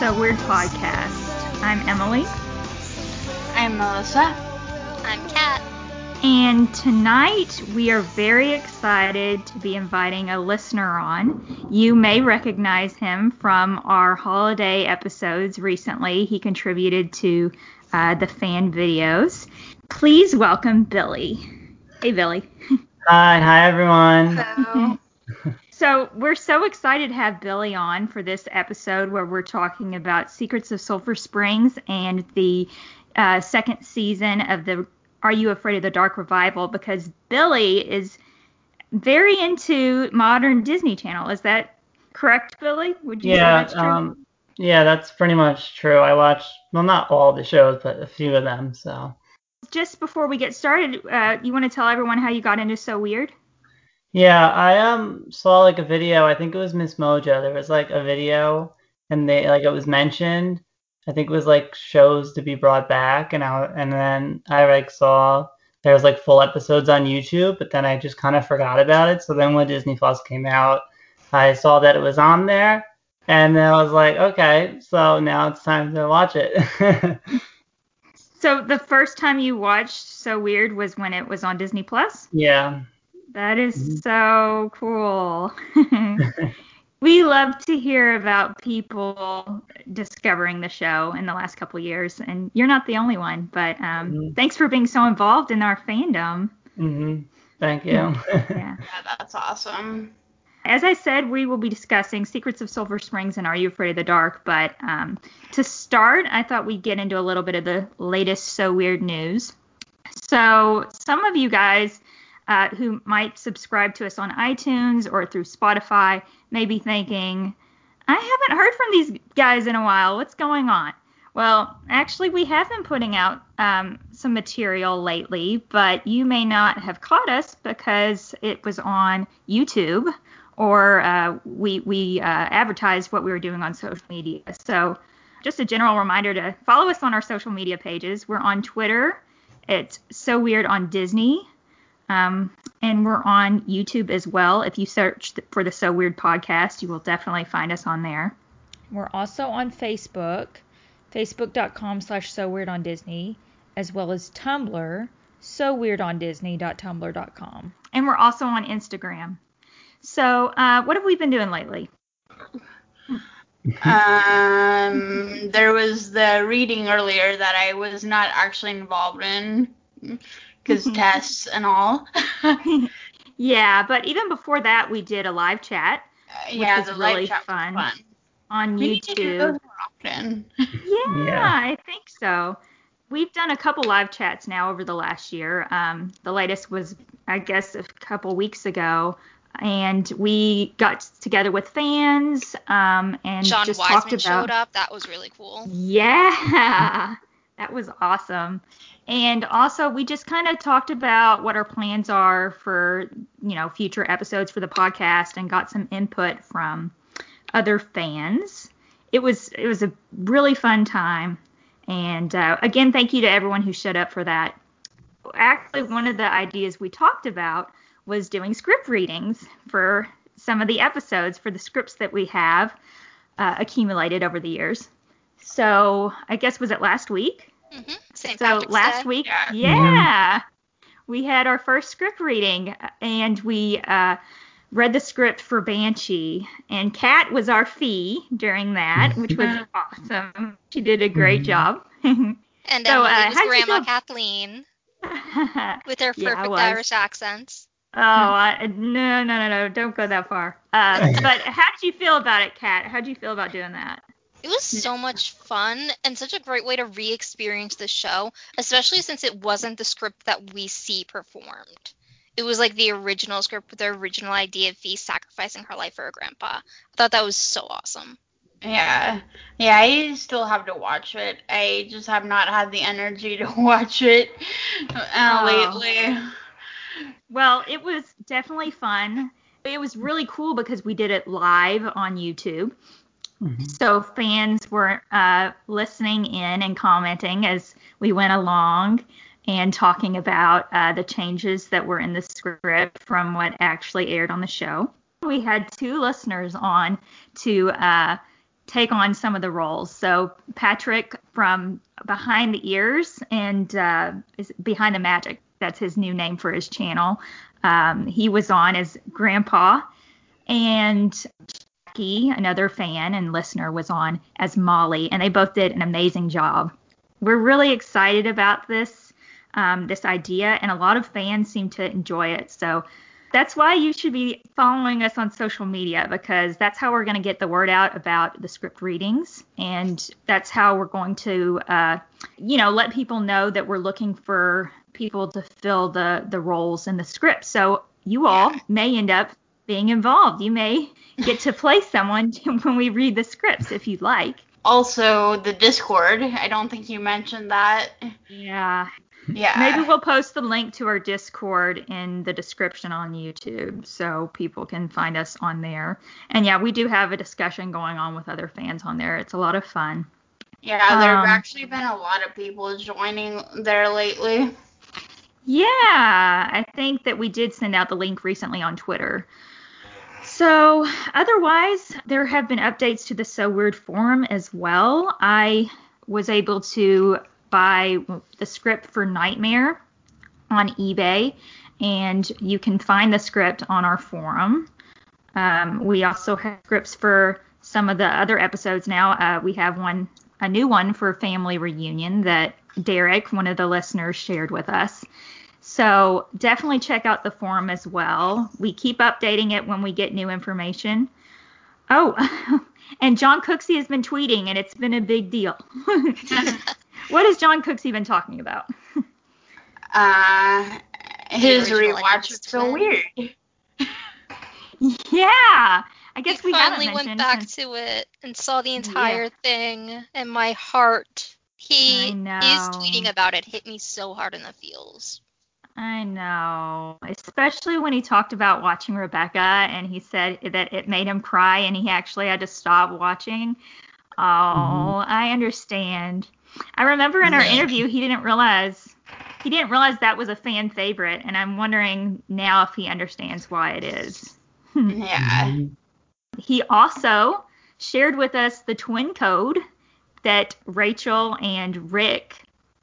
to the So Weird podcast. I'm Emily. I'm Melissa. I'm Kat. And tonight we are very excited to be inviting a listener on. You may recognize him from our holiday episodes recently. He contributed to uh, the fan videos. Please welcome Billy. Hey, Billy. Hi, hi everyone. Hello. So we're so excited to have Billy on for this episode where we're talking about Secrets of Sulphur Springs and the uh, second season of the Are You Afraid of the Dark revival because Billy is very into modern Disney Channel. Is that correct, Billy? Would you yeah, say that's true? um, yeah, that's pretty much true. I watch, well, not all the shows, but a few of them. So Just before we get started, uh, you want to tell everyone how you got into So Weird? Yeah, I um saw like a video. I think it was MsMojo. There was like a video, and they like it was mentioned. I think it was like shows to be brought back, and I and then I like saw there was like full episodes on YouTube, but then I just kind of forgot about it. So then when Disney Plus came out, I saw that it was on there, and then I was like, okay, so now it's time to watch it. So the first time you watched So Weird was when it was on Disney Plus? yeah. That is Mhm. so cool. we love to hear about people discovering the show in the last couple years, and you're not the only one. But um, Mhm. thanks for being so involved in our fandom. Mm-hmm. Thank you. Yeah. Yeah, that's awesome. As I said, we will be discussing Secrets of Sulphur Springs and Are You Afraid of the Dark. But um, to start, I thought we'd get into a little bit of the latest So Weird news. So, some of you guys uh, who might subscribe to us on iTunes or through Spotify may be thinking, I haven't heard from these guys in a while. What's going on? Well, actually, we have been putting out um, some material lately, but you may not have caught us because it was on YouTube or uh, we, we uh, advertised what we were doing on social media. So, just a general reminder to follow us on our social media pages. We're on Twitter. It's So Weird on Disney. Um, and we're on YouTube as well. If you search for the So Weird podcast, you will definitely find us on there. We're also on Facebook, facebook.com slash So Weird on Disney, as well as Tumblr, So Weird on Disney.tumblr.com. And we're also on Instagram. So, uh, what have we been doing lately? Um, there was the reading earlier that I was not actually involved in because tests and all. yeah, but even before that, we did a live chat yeah, was the really live chat was fun. fun. on We need to do YouTube. those more often. Yeah, Yeah. I think so. We've done a couple live chats now over the last year. Um, the latest was, I guess, a couple weeks ago, and we got together with fans um, and John just talked Wiseman about. showed up. That was really cool. Yeah, that was awesome. And also, we just kind of talked about what our plans are for, you know, future episodes for the podcast and got some input from other fans. It was it was a really fun time. And uh, again, thank you to everyone who showed up for that. Actually, one of the ideas we talked about was doing script readings for some of the episodes for the scripts that we have uh, accumulated over the years. So I guess was it last week? Hmm St. So Patrick's last Day. week, Yeah. yeah, we had our first script reading, and we uh, read the script for Banshee, and Kat was our Fee during that, which was awesome. She did a great Mhm. job. And So, uh, Emily was Grandma Kathleen oh, with her perfect was. Irish accents. I, no, no, no, no, don't go that far. Uh, but how did you feel about it, Kat? How did you feel about doing that? It was so much fun and such a great way to re-experience the show, especially since it wasn't the script that we see performed. It was like the original script with the original idea of Fee sacrificing her life for her grandpa. I thought that was so awesome. Yeah, yeah. I still have to watch it. I just have not had the energy to watch it uh, Oh. lately. Well, it was definitely fun. It was really cool because we did it live on YouTube. Mhm. So fans were uh, listening in and commenting as we went along and talking about uh, the changes that were in the script from what actually aired on the show. We had two listeners on to uh, take on some of the roles. So Patrick from Behind the Ears and uh, Behind the Magic. That's his new name for his channel. Um, he was on as Grandpa, and Another fan and listener, was on as Molly, and they both did an amazing job. We're really excited about this um, this idea, and a lot of fans seem to enjoy it. So that's why you should be following us on social media because that's how we're going to get the word out about the script readings and that's how we're going to uh, you know let people know that we're looking for people to fill the the roles in the script so you all may end up being involved you may get to play someone when we read the scripts if you'd like Also, the Discord. I don't think you mentioned that. yeah Yeah. Maybe we'll post the link to our Discord in the description on YouTube so people can find us on there. And yeah, we do have a discussion going on with other fans on there. It's a lot of fun. Yeah, there have Um, actually been a lot of people joining there lately. Yeah, I think that we did send out the link recently on Twitter. So, otherwise, there have been updates to the So Weird forum as well. I was able to buy the script for Nightmare on eBay, and you can find the script on our forum. Um, we also have scripts for some of the other episodes now. Uh, we have one, a new one for Family Reunion that Derek, one of the listeners, shared with us. So definitely check out the forum as well. We keep updating it when we get new information. Oh, and Jon Cooksey has been tweeting, and it's been a big deal. what has Jon Cooksey been talking about? Uh, his rewatch Endless was so weird. yeah, I guess we we finally went back since- to it and saw the entire thing, and my heart. He is tweeting about it hit me so hard in the feels. I know, especially when he talked about watching Rebecca and he said that it made him cry and he actually had to stop watching. Mm-hmm. Oh, I understand. I remember in our interview he didn't realize he didn't realize that was a fan favorite and I'm wondering now if he understands why it is. Yeah. Mm-hmm. He also shared with us the twin code that Rachel and Rick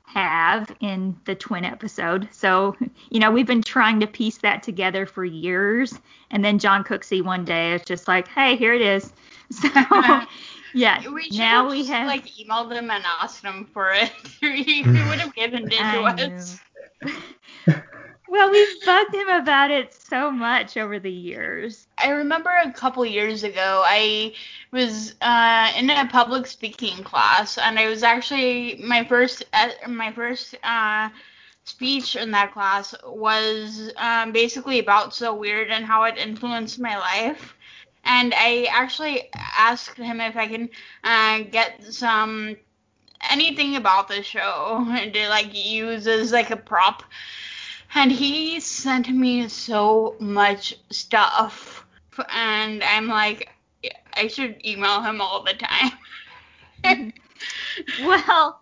have in the twin episode. So, you know, we've been trying to piece that together for years. And then Jon Cooksey one day is just like, hey, here it is. So, yeah, We now have we just, have. like emailed him and asked him for it. he would have given it to us. Well, we've bugged him about it so much over the years. I remember a couple years ago, I was uh, in a public speaking class, and I was actually my first uh, my first uh, speech in that class was um, basically about so weird and how it influenced my life. And I actually asked him if I can uh, get some anything about the show to like use as like a prop and he sent me so much stuff and i'm like i should email him all the time Well,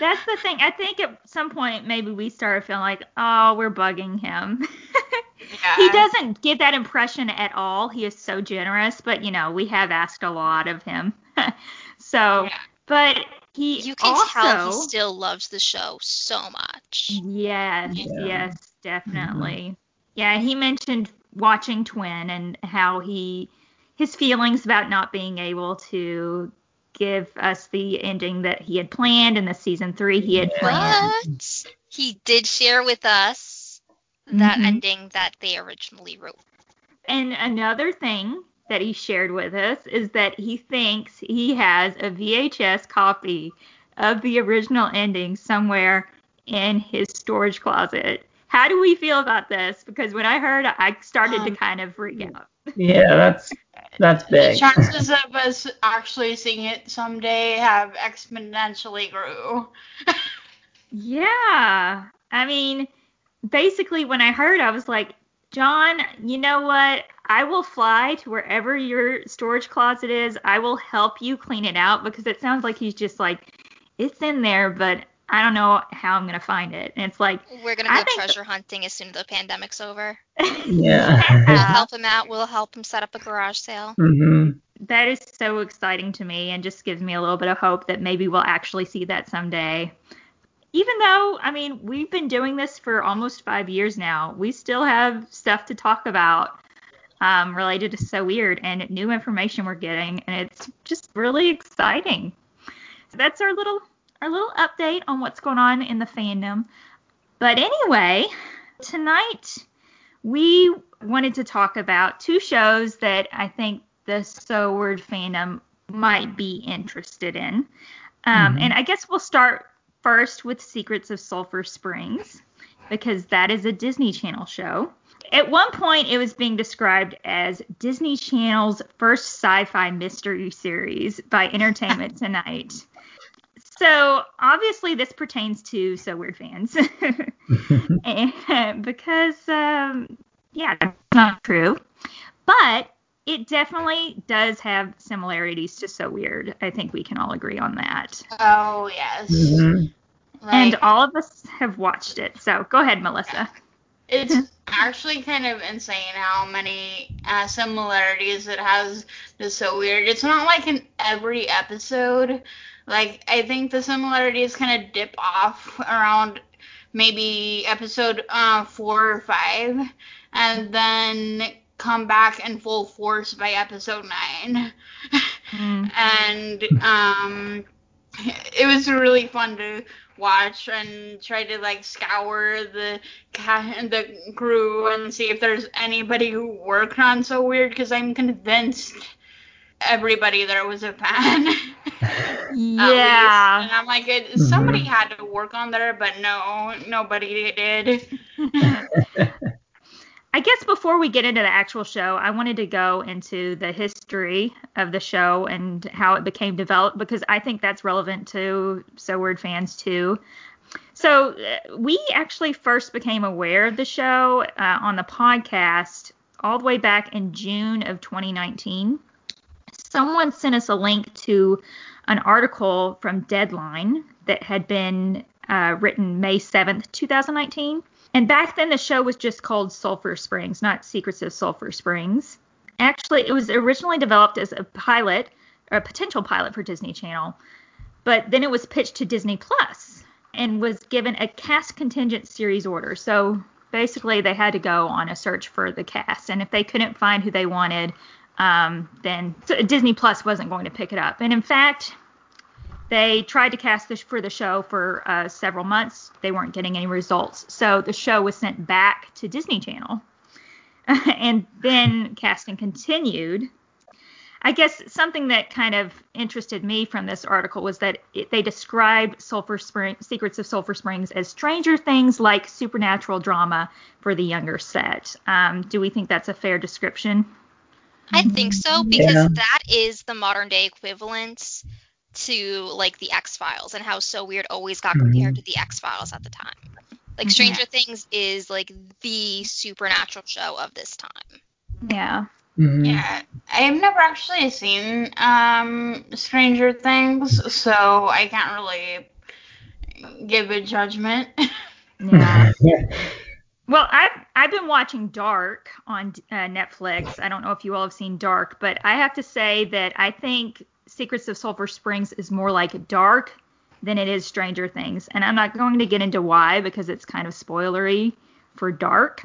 that's the thing. I think at some point maybe we started feeling like, oh, we're bugging him. yeah he doesn't give that impression at all. He is so generous, but you know, we have asked a lot of him. so, Yeah. but he You can also, tell he still loves the show so much. Yes, Yeah. yes, definitely. Yeah, he mentioned watching Twin and how he his feelings about not being able to give us the ending that he had planned in the season three he had Yeah. planned. But he did share with us that Mhm. ending that they originally wrote. And another thing that he shared with us is that he thinks he has a VHS copy of the original ending somewhere in his storage closet. How do we feel about this? Because when I heard, I started to Um, kind of freak out. Yeah, that's that's the big. chances of us actually seeing it someday have exponentially grew Yeah. I mean, basically, when I heard, I was like, John, you know what? I will fly to wherever your storage closet is. I will help you clean it out because it sounds like he's just like, it's in there, but I don't know how I'm going to find it. And it's like, We're gonna I go think- treasure hunting as soon as the pandemic's over. Yeah. We'll help him out. We'll help him set up a garage sale. hmm that is so exciting to me and just gives me a little bit of hope that maybe we'll actually see that someday. Even though, I mean, we've been doing this for almost five years now, we still have stuff to talk about um, related to So Weird and new information we're getting, and it's just really exciting. So that's our little our little update on what's going on in the fandom. But anyway, tonight we wanted to talk about two shows that I think the So Weird fandom might be interested in. Um, mm-hmm. And I guess we'll start first with Secrets of Sulphur Springs because that is a Disney Channel show. At one point, it was being described as Disney Channel's first sci fi mystery series by Entertainment Tonight. So obviously, this pertains to So Weird fans. and, because, um, yeah, that's not true. But it definitely does have similarities to So Weird. I think we can all agree on that. Oh, yes. Mm-hmm. Like, and all of us have watched it. So go ahead, Melissa. It's actually kind of insane how many uh, similarities it has It's So Weird. It's not like in every episode. Like, I think the similarities kind of dip off around maybe episode uh, four or five, and then come back in full force by episode nine. Mm. and um, it was really fun to watch and try to like scour the cat the crew and see if there's anybody who worked on so weird because I'm convinced everybody there was a fan. yeah. And I'm like, it, somebody mm-hmm. had to work on there, but no, nobody did. I guess before we get into the actual show, I wanted to go into the history of the show and how it became developed because I think that's relevant to So Weird fans too. So uh, we actually first became aware of the show uh, on the podcast all the way back in June of 2019. Someone sent us a link to an article from Deadline that had been uh, written May 7th, 2019 and back then, the show was just called Sulphur Springs, not Secrets of Sulphur Springs. Actually, it was originally developed as a pilot, or a potential pilot for Disney Channel, but then it was pitched to Disney Plus and was given a cast contingent series order. So basically, they had to go on a search for the cast, and if they couldn't find who they wanted, um, then Disney Plus wasn't going to pick it up. And in fact, they tried to cast this for the show for uh, several months. They weren't getting any results. So the show was sent back to Disney Channel. and then casting continued. I guess something that kind of interested me from this article was that it, they described Sulphur Spring, Secrets of Sulphur Springs as Stranger Things like supernatural drama for the younger set. Um, do we think that's a fair description? I think so because yeah. that is the modern day equivalent to like the X Files and how So Weird always got compared mm-hmm. to the X Files at the time. Like Stranger mm-hmm. Things is like the supernatural show of this time. Yeah. Mm-hmm. Yeah, I've never actually seen um, Stranger Things, so I can't really give a judgment. Yeah. well, I've I've been watching Dark on uh, Netflix. I don't know if you all have seen Dark, but I have to say that I think Secrets of Sulphur Springs is more like Dark than it is Stranger Things. And I'm not going to get into why because it's kind of spoilery for Dark.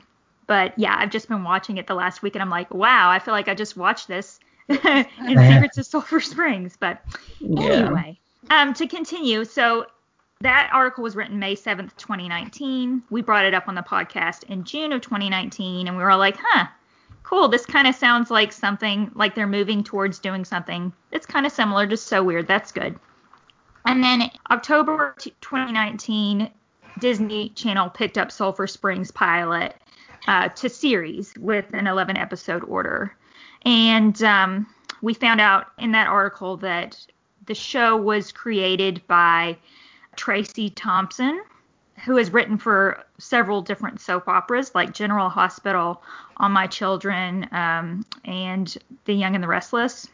But yeah, I've just been watching it the last week and I'm like, wow, I feel like I just watched this in Secrets of Sulphur Springs. But yeah. anyway, um, to continue, so that article was written May 7th, 2019. We brought it up on the podcast in June of 2019 and we were all like, huh, cool, this kind of sounds like something like they're moving towards doing something. It's kind of similar, just so weird. That's good. And then October 2019, Disney Channel picked up Sulphur Springs pilot uh, to series with an 11 episode order. And um, we found out in that article that the show was created by Tracy Thompson, who has written for several different soap operas like General Hospital, All My Children, um, and The Young and the Restless.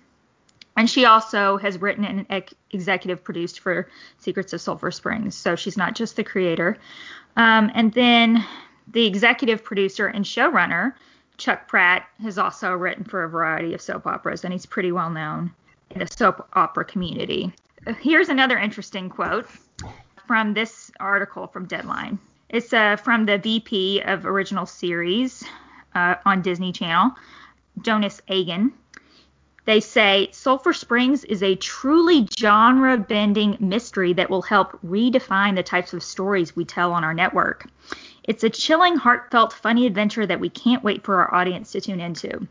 And she also has written and ex- executive produced for Secrets of Sulphur Springs. So she's not just the creator. Um, and then the executive producer and showrunner, Chuck Pratt has also written for a variety of soap operas, and he's pretty well known in the soap opera community. Here's another interesting quote from this article from Deadline. It's uh, from the VP of Original Series uh, on Disney Channel, Jonas Agin. They say Sulphur Springs is a truly genre bending mystery that will help redefine the types of stories we tell on our network. It's a chilling, heartfelt, funny adventure that we can't wait for our audience to tune into.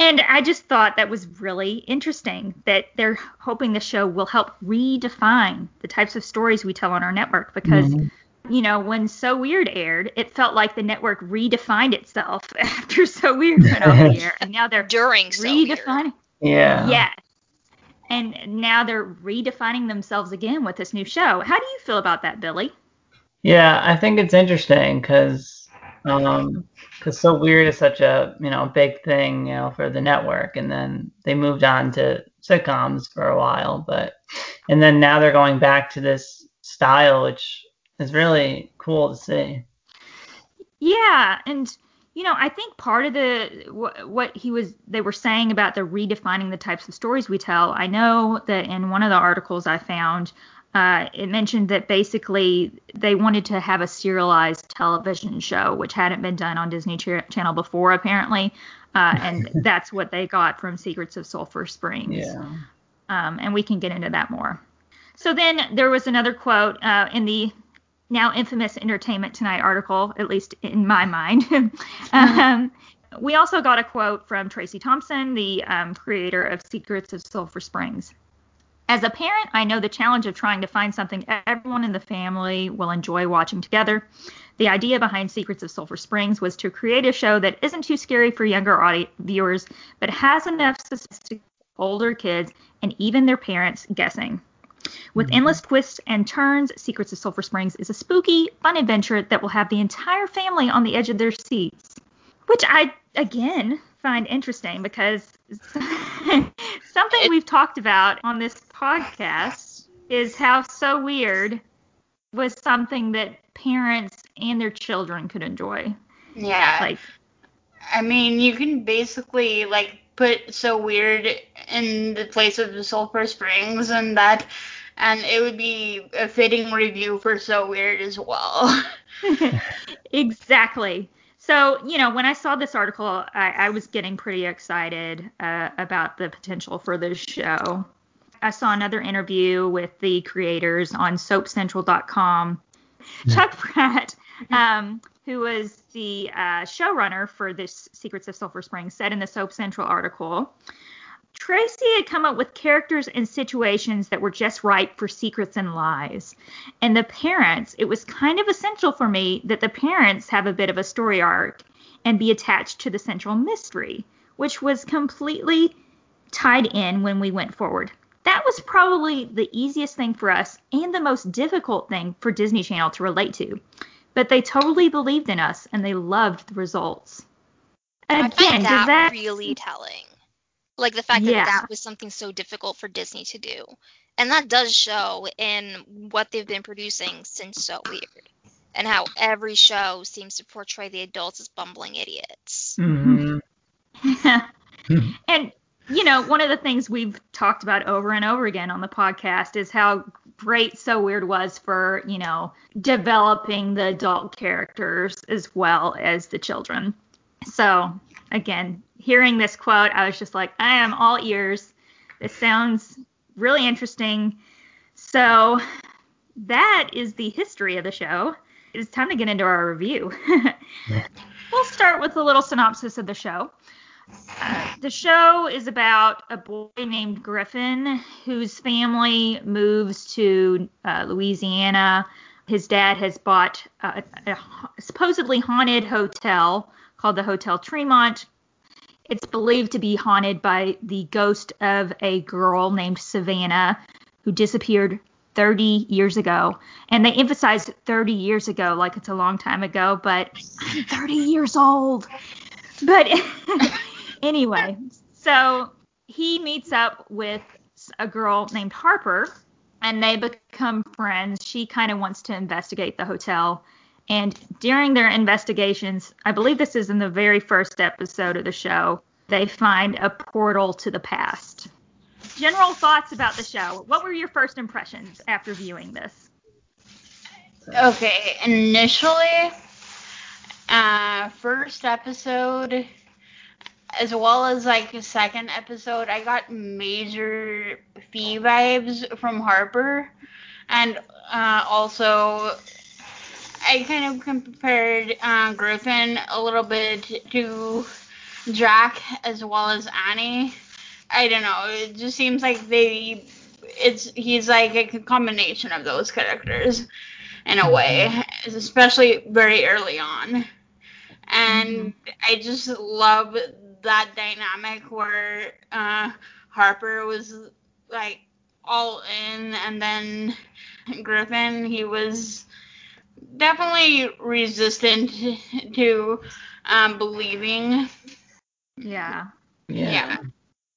And I just thought that was really interesting that they're hoping the show will help redefine the types of stories we tell on our network because mm-hmm you know, when So Weird aired, it felt like the network redefined itself after So Weird went off the air, and now they're during so redefining. Weird. Yeah. Yes. And now they're redefining themselves again with this new show. How do you feel about that, Billy? Yeah, I think it's interesting because um, cause So Weird is such a you know big thing you know for the network, and then they moved on to sitcoms for a while, but and then now they're going back to this style, which is really cool to see. Yeah, and you know, I think part of the what, what he was they were saying about the redefining the types of stories we tell. I know that in one of the articles I found, uh, it mentioned that basically they wanted to have a serialized television show, which hadn't been done on Disney Ch- Channel before, apparently, uh, and that's what they got from Secrets of Sulphur Springs. Yeah. Um, and we can get into that more. So then there was another quote uh, in the now infamous Entertainment Tonight article, at least in my mind. um, we also got a quote from Tracy Thompson, the um, creator of Secrets of Sulphur Springs. As a parent, I know the challenge of trying to find something everyone in the family will enjoy watching together. The idea behind Secrets of Sulphur Springs was to create a show that isn't too scary for younger audience viewers, but has enough suspense to older kids and even their parents guessing. With mm-hmm. endless twists and turns, Secrets of Sulphur Springs is a spooky, fun adventure that will have the entire family on the edge of their seats. Which I, again, find interesting because something we've talked about on this podcast is how So Weird was something that parents and their children could enjoy. Yeah. Like, I mean, you can basically, like, put So Weird in the place of the Sulphur Springs and that and it would be a fitting review for So Weird as well. exactly. So, you know, when I saw this article, I, I was getting pretty excited uh, about the potential for this show. I saw another interview with the creators on SoapCentral.com. Yeah. Chuck Pratt, um, who was the uh, showrunner for this Secrets of Sulphur Springs, said in the Soap Central article Tracie had come up with characters and situations that were just right for secrets and lies. And the parents, it was kind of essential for me that the parents have a bit of a story arc and be attached to the central mystery, which was completely tied in when we went forward. That was probably the easiest thing for us and the most difficult thing for Disney Channel to relate to. But they totally believed in us and they loved the results. Again, I find that, that really telling. Like the fact yeah. that that was something so difficult for Disney to do. And that does show in what they've been producing since So Weird. And how every show seems to portray the adults as bumbling idiots. Mm-hmm. and you know, one of the things we've talked about over and over again on the podcast is how great So Weird was for, you know, developing the adult characters as well as the children. So, again, hearing this quote, I was just like, I am all ears. This sounds really interesting. So that is the history of the show. It's time to get into our review. we'll start with a little synopsis of the show. Uh, the show is about a boy named Griffin whose family moves to uh, Louisiana. His dad has bought a, a, supposedly haunted hotel called the Hotel Tremont it's believed to be haunted by the ghost of a girl named Savannah who disappeared 30 years ago. And they emphasize 30 years ago like it's a long time ago, but I'm 30 years old. But anyway, so he meets up with a girl named Harper and they become friends. She kind of wants to investigate the hotel And during their investigations, I believe this is in the very first episode of the show, they find a portal to the past. General thoughts about the show. What were your first impressions after viewing this? Okay, initially, uh, first episode, as well as like a second episode, I got major Fee vibes from Harper, and uh, also I kind of compared uh, Griffin a little bit to Jack as well as Annie. I don't know. It just seems like they, it's he's like a combination of those characters in a way, especially very early on. And mm-hmm. I just love that dynamic where uh, Harper was like all in, and then Griffin he was definitely resistant to um, believing. Yeah. yeah. Yeah.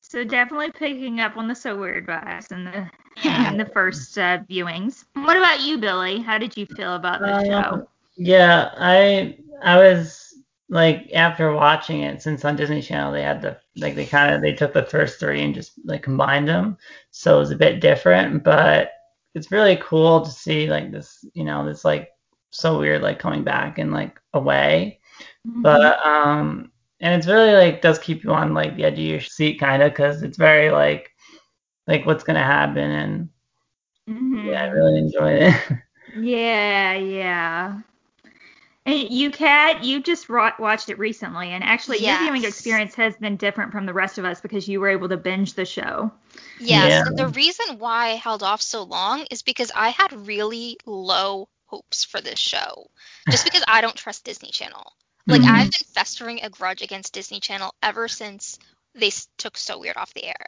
So definitely picking up on the so weird vibes in the yeah. in the first uh, viewings. What about you, Billy? How did you feel about the uh, show? Yeah, I I was like after watching it since on Disney Channel they had the like they kind of they took the first three and just like combined them, so it was a bit different, but it's really cool to see like this you know this like so weird like coming back in like a way, mm-hmm. but um and it's really like does keep you on like the edge of your seat kind of because it's very like like what's gonna happen and mm-hmm. yeah, I really enjoyed it. yeah, yeah. And you, Kat, you just watched it recently, and actually, yes. your viewing experience has been different from the rest of us because you were able to binge the show. Yes, yeah. the reason why I held off so long is because I had really low hopes for this show, just because I don't trust Disney Channel. Like mm-hmm. I've been festering a grudge against Disney Channel ever since they took So Weird off the air.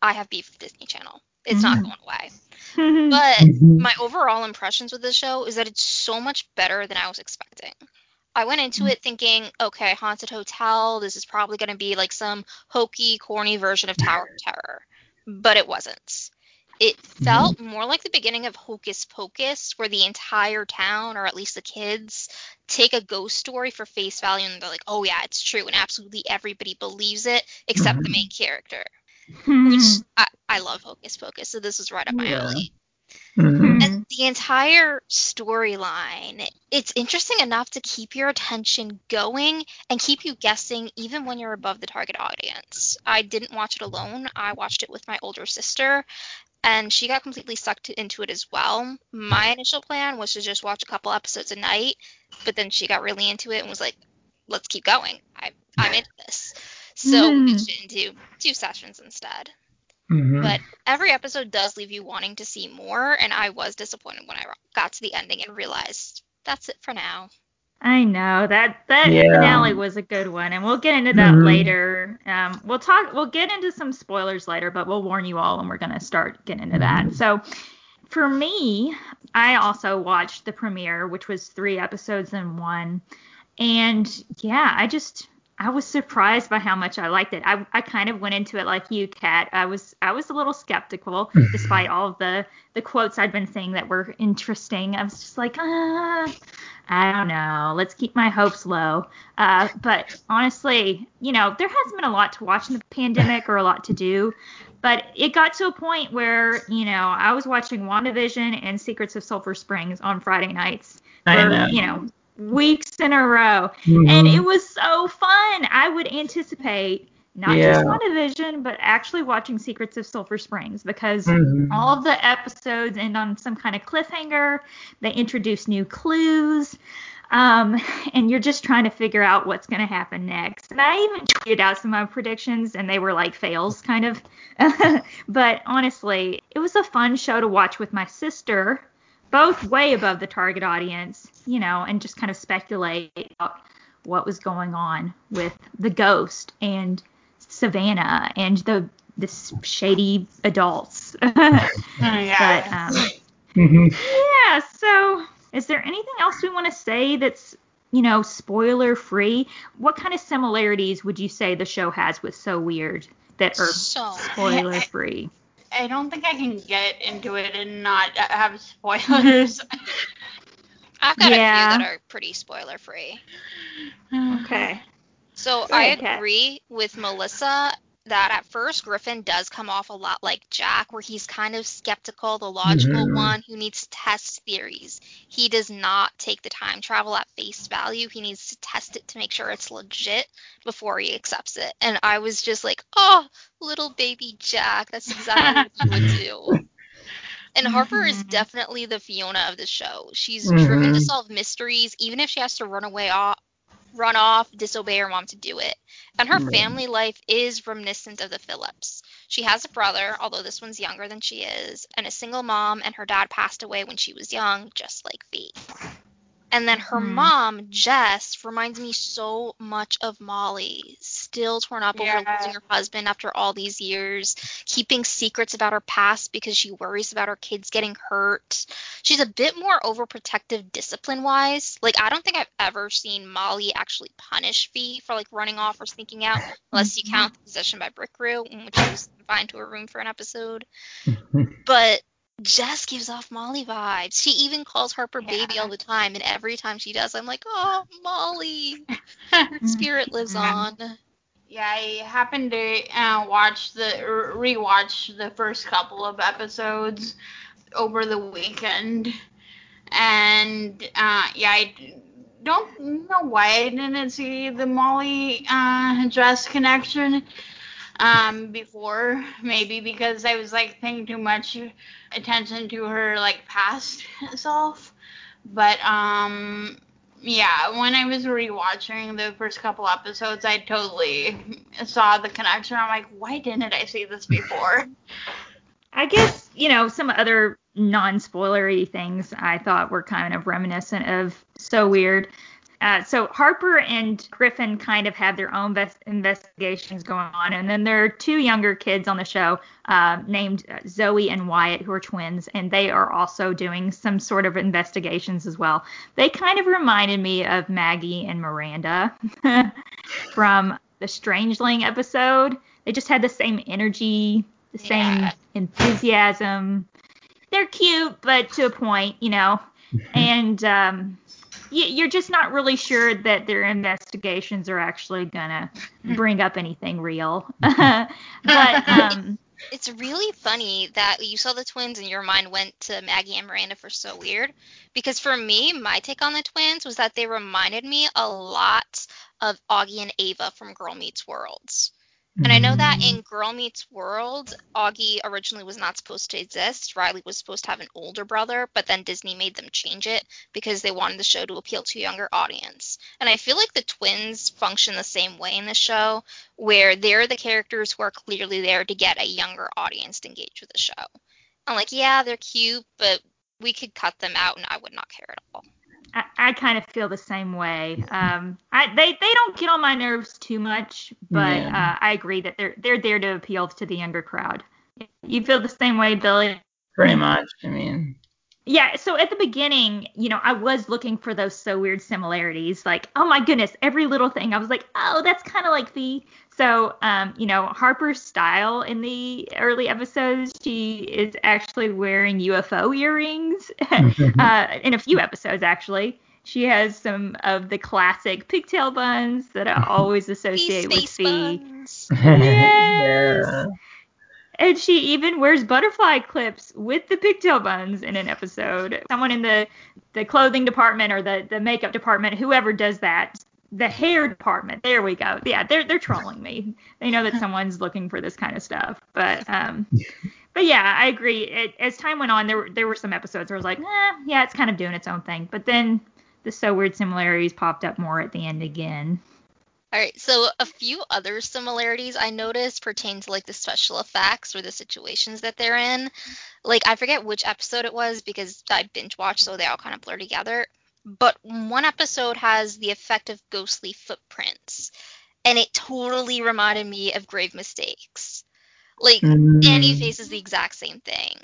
I have beef with Disney Channel. It's mm-hmm. not going away. but mm-hmm. my overall impressions with this show is that it's so much better than I was expecting. I went into it thinking, okay, Haunted Hotel, this is probably going to be like some hokey, corny version of Tower of Terror. But it wasn't. It mm-hmm. felt mm-hmm. more like the beginning of Hocus Pocus, where the entire town, or at least the kids, take a ghost story for face value and they're like, oh yeah, it's true, and absolutely everybody believes it except mm-hmm. the main character. Which I, I love Hocus Pocus, so this is right up my yeah. alley. Mm-hmm. And the entire storyline, it's interesting enough to keep your attention going and keep you guessing even when you're above the target audience. I didn't watch it alone, I watched it with my older sister, and she got completely sucked into it as well. My initial plan was to just watch a couple episodes a night, but then she got really into it and was like, "Let's keep going. I, I'm into this." So mm. we switched into two sessions instead. Mm-hmm. But every episode does leave you wanting to see more, and I was disappointed when I got to the ending and realized that's it for now. I know that that yeah. finale was a good one, and we'll get into that mm-hmm. later. Um, we'll talk. We'll get into some spoilers later, but we'll warn you all when we're gonna start getting into mm-hmm. that. So, for me, I also watched the premiere, which was three episodes in one, and yeah, I just I was surprised by how much I liked it. I, I kind of went into it like you, Kat. I was I was a little skeptical, despite all of the the quotes I'd been seeing that were interesting. I was just like, ah, I don't know. Let's keep my hopes low. Uh, but honestly, you know, there hasn't been a lot to watch in the pandemic or a lot to do. But it got to a point where, you know, I was watching WandaVision and Secrets of Sulphur Springs on Friday nights. Know. You know, weeks in a row. Mm-hmm. And it was so fun. I would anticipate not yeah. just WandaVision, but actually watching Secrets of Sulphur Springs because mm-hmm. all of the episodes end on some kind of cliffhanger. They introduce new clues. Um, and you're just trying to figure out what's going to happen next. And I even tweeted out some of my predictions, and they were like fails, kind of. but honestly, it was a fun show to watch with my sister both way above the target audience, you know, and just kind of speculate about what was going on with the ghost and Savannah and the the shady adults. yeah. But, um, mm-hmm. yeah. So, is there anything else we want to say that's you know spoiler free? What kind of similarities would you say the show has with So Weird that are so, spoiler free? I don't think I can get into it and not have spoilers. I've got Yeah. a few that are pretty spoiler free. Okay. So Go I ahead, Kat. agree with Melissa that at first Griffin does come off a lot like Jack, where he's kind of skeptical, the logical Mhm. one who needs to test theories. He does not take the time travel at face value. He needs to test it to make sure it's legit before he accepts it. And I was just like, oh, little baby Jack. That's exactly what he would do. And Harper is Mhm. definitely the Fiona of the show. She's driven to Mhm. solve mysteries, even if she has to run away off, run off, disobey her mom to do it. And her Right. family life is reminiscent of the Phillips. She has a brother, although this one's younger than she is, and a single mom, and her dad passed away when she was young, just like Fee. And then her Mhm. mom, Jess, reminds me so much of Molly, still torn up over losing her husband after all these years, keeping secrets about her past because she worries about her kids getting hurt. She's a bit more overprotective discipline wise. Like, I don't think I've ever seen Molly actually punish Fee for like running off or sneaking out, unless you count the possession by Brick in which she was confined to her room for an episode. But Jess gives off Molly vibes. She even calls Harper baby all the time, and every time she does, I'm like, oh, Molly. Spirit lives on. Yeah, I happened to uh, watch the rewatch the first couple of episodes over the weekend, and uh, yeah, I don't know why I didn't see the Molly uh, dress connection um, before. Maybe because I was like paying too much attention to her like past self, but um, yeah, when I was rewatching the first couple episodes, I totally saw the connection. I'm like, why didn't I see this before? I guess, you know, some other non spoilery things I thought were kind of reminiscent of So Weird. Uh, so Harper and Griffin kind of have their own ves- investigations going on, and then there are two younger kids on the show uh, named uh, Zoe and Wyatt who are twins, and they are also doing some sort of investigations as well. They kind of reminded me of Maggie and Miranda from the Strangeling episode. They just had the same energy, the same Yeah. enthusiasm. They're cute, but to a point, you know. And um, you're just not really sure that their investigations are actually gonna bring up anything real. but um, It's really funny that you saw the twins and your mind went to Maggie and Miranda for So Weird. Because for me, my take on the twins was that they reminded me a lot of Augie and Ava from Girl Meets Worlds. And I know that hmm. in Girl Meets World, Augie originally was not supposed to exist. Riley was supposed to have an older brother, but then Disney made them change it because they wanted the show to appeal to a younger audience. And I feel like the twins function the same way in the show, where they're the characters who are clearly there to get a younger audience to engage with the show. I'm like, yeah, they're cute, but we could cut them out and I would not care at all. I, I kind of feel the same way. Um, I, they they don't get on my nerves too much, but Yeah. uh, I agree that they're they're there to appeal to the younger crowd. You feel the same way, Billy? Pretty much. I mean, Yeah, so at the beginning, you know, I was looking for those so weird similarities. Like, oh my goodness, every little thing. I was like, oh, that's kind of like the. So, um, you know, Harper's style in the early episodes, she is actually wearing UFO earrings. uh, in a few episodes, actually. She has some of the classic pigtail buns that I always These associate with space Fee. buns. yeah. And she even wears butterfly clips with the pigtail buns in an episode. Someone in the the clothing department or the the makeup department, whoever does that, the hair department. There we go. Yeah, they're they're trolling me. They know that someone's looking for this kind of stuff. But um, but yeah, I agree. It, as time went on, there were there were some episodes where I was like, eh, yeah, it's kind of doing its own thing. But then the so weird similarities popped up more at the end again. All right, so a few other similarities I noticed pertain to like the special effects or the situations that they're in. Like I forget which episode it was because I binge watched, so they all kind of blur together. But one episode has the effect of ghostly footprints, and it totally reminded me of Grave Mistakes. Like Annie Mm. faces the exact same thing.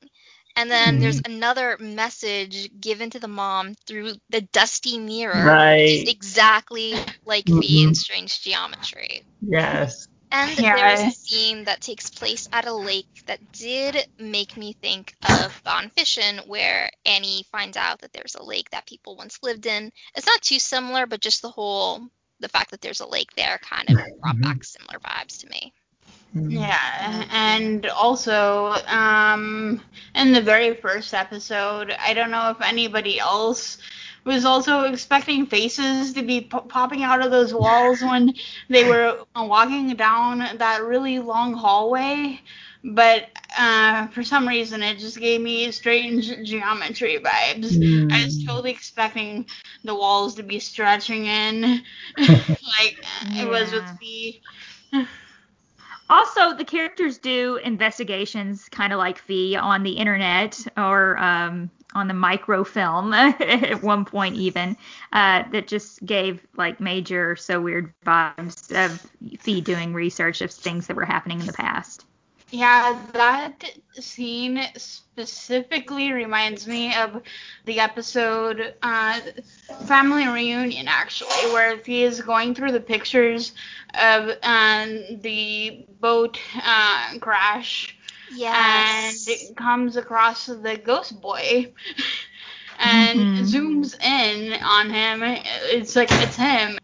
And then there's another message given to the mom through the dusty mirror, which is Right. exactly like the in. Strange Geometry. Yes. And Yeah. there's a scene that takes place at a lake that did make me think of Gone Fishing, where Annie finds out that there's a lake that people once lived in. It's not too similar, but just the whole the fact that there's a lake there kind of brought Mhm. back similar vibes to me. Yeah, and also, um, in the very first episode, I don't know if anybody else was also expecting faces to be po- popping out of those walls when they were walking down that really long hallway. But uh, for some reason, it just gave me strange geometry vibes. I was Mm. totally expecting the walls to be stretching in, like it was with Yeah. the. Also, the characters do investigations, kind of like Fee, on the internet or um, on the microfilm at one point, even uh, that just gave like major so weird vibes of Fee doing research of things that were happening in the past. Yeah, that scene specifically reminds me of the episode uh, Family Reunion, actually, where he is going through the pictures of um, the boat uh, crash Yes. and comes across the ghost boy and Mhm. zooms in on him. It's like it's him.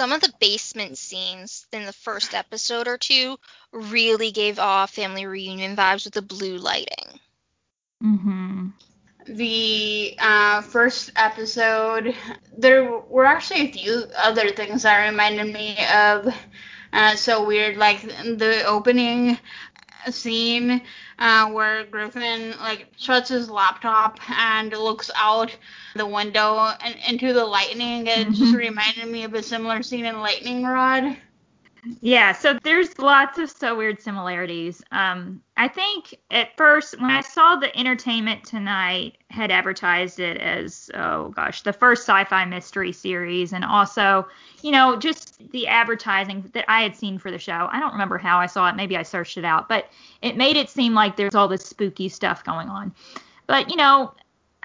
Some of the basement scenes in the first episode or two really gave off family reunion vibes with the blue lighting. Mm-hmm. the uh, first episode, there were actually a few other things that reminded me of uh, so weird, like the opening scene uh, where Griffin like shuts his laptop and looks out the window and into the lightning. It just Mhm. reminded me of a similar scene in Lightning Rod. Yeah, so there's lots of so weird similarities. Um, I think at first when I saw the Entertainment Tonight had advertised it as oh gosh, the first sci-fi mystery series, and also you know just the advertising that I had seen for the show. I don't remember how I saw it. Maybe I searched it out, but it made it seem like there's all this spooky stuff going on. But you know,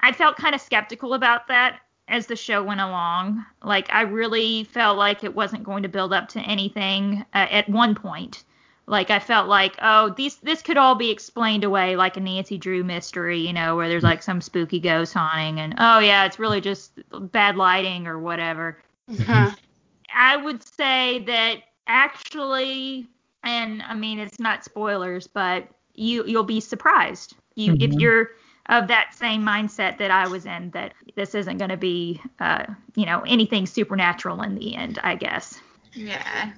I felt kind of skeptical about that as the show went along. Like I really felt like it wasn't going to build up to anything uh, at one point. Like I felt like, oh, these this could all be explained away like a Nancy Drew mystery, you know, where there's like some spooky ghost haunting and oh yeah, it's really just bad lighting or whatever. Huh. I would say that actually, and I mean it's not spoilers, but you you'll be surprised. You if Mhm. you're of that same mindset that I was in, that this isn't going to be, uh, you know, anything supernatural in the end. I guess. yeah.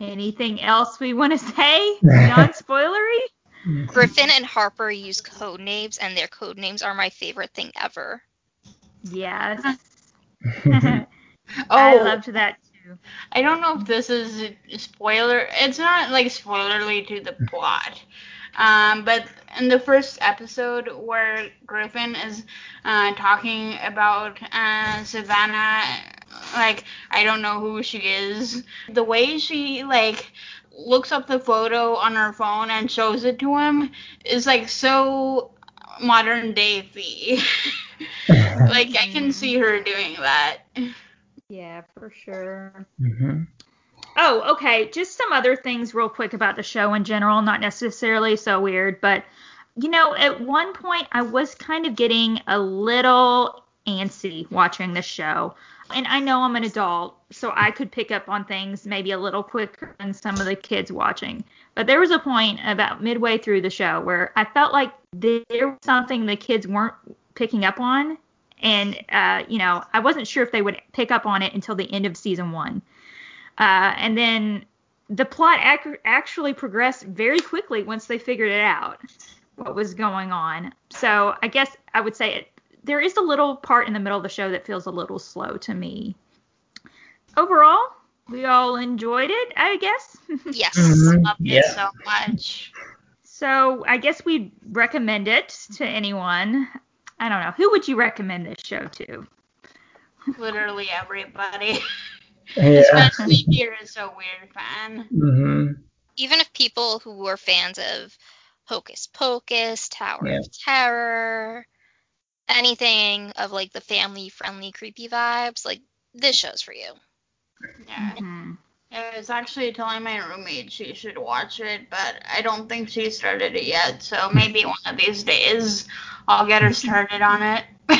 Anything else we want to say? Non-spoilery. Griffin and Harper use code names, and their code names are my favorite thing ever. Yes. Oh, I loved that too. I don't know if this is a spoiler. It's not like spoilerly to the plot. Um, but in the first episode where Griffin is uh, talking about uh, Savannah, like I don't know who she is, the way she like looks up the photo on her phone and shows it to him is like so modern day Fee. like I can see her doing that. Yeah, for sure. Mhm. Oh, okay. Just some other things, real quick, about the show in general. Not necessarily so weird, but you know, at one point I was kind of getting a little antsy watching the show. And I know I'm an adult, so I could pick up on things maybe a little quicker than some of the kids watching. But there was a point about midway through the show where I felt like there was something the kids weren't picking up on. And, uh, you know, I wasn't sure if they would pick up on it until the end of season one. Uh, and then the plot ac- actually progressed very quickly once they figured it out what was going on. So I guess I would say it, there is a little part in the middle of the show that feels a little slow to me. Overall, we all enjoyed it, I guess. Yes. Mhm. Loved it so much. so I guess we'd recommend it to anyone. I don't know. Who would you recommend this show to? Literally everybody. Yeah. Especially if you're a so weird fan. Mhm. Even if people who were fans of Hocus Pocus, Tower Yeah. of Terror, anything of like the family friendly creepy vibes, like this show's for you. Yeah. Mhm. Yeah, I was actually telling my roommate she should watch it, but I don't think she started it yet. So maybe one of these days I'll get her started on it.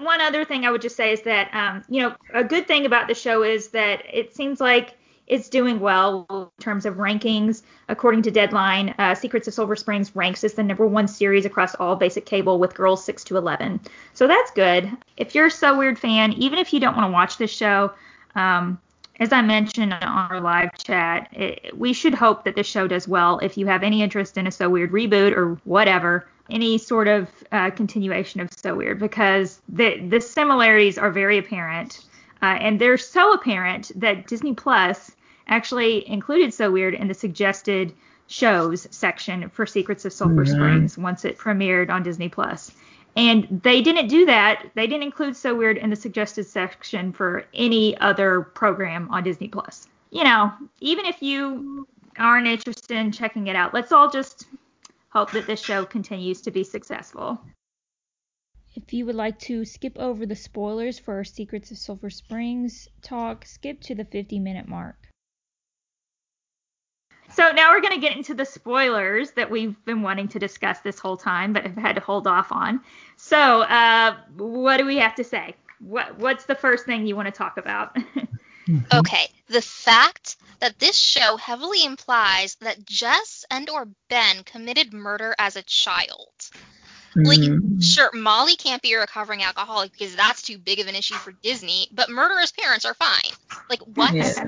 One other thing I would just say is that, um, you know, a good thing about the show is that it seems like it's doing well in terms of rankings. According to Deadline, uh, Secrets of Sulphur Springs ranks as the number one series across all basic cable with girls 6 to 11. So that's good. If you're a So Weird fan, even if you don't want to watch this show, um, as I mentioned on our live chat, it, we should hope that the show does well. If you have any interest in a So Weird reboot or whatever, any sort of uh, continuation of So Weird, because the the similarities are very apparent, uh, and they're so apparent that Disney Plus actually included So Weird in the suggested shows section for Secrets of Sulphur Mhm. Springs once it premiered on Disney Plus. And they didn't do that. They didn't include So Weird in the suggested section for any other program on Disney Plus. You know, even if you aren't interested in checking it out, let's all just hope that this show continues to be successful. If you would like to skip over the spoilers for our Secrets of Sulphur Springs talk, skip to the 50 minute mark. So now we're going to get into the spoilers that we've been wanting to discuss this whole time, but have had to hold off on. So, uh, what do we have to say? What What's the first thing you want to talk about? Okay, the fact that this show heavily implies that Jess and or Ben committed murder as a child. Like, Mhm. sure, Molly can't be a recovering alcoholic because that's too big of an issue for Disney, but murderous parents are fine. Like, what? Yeah.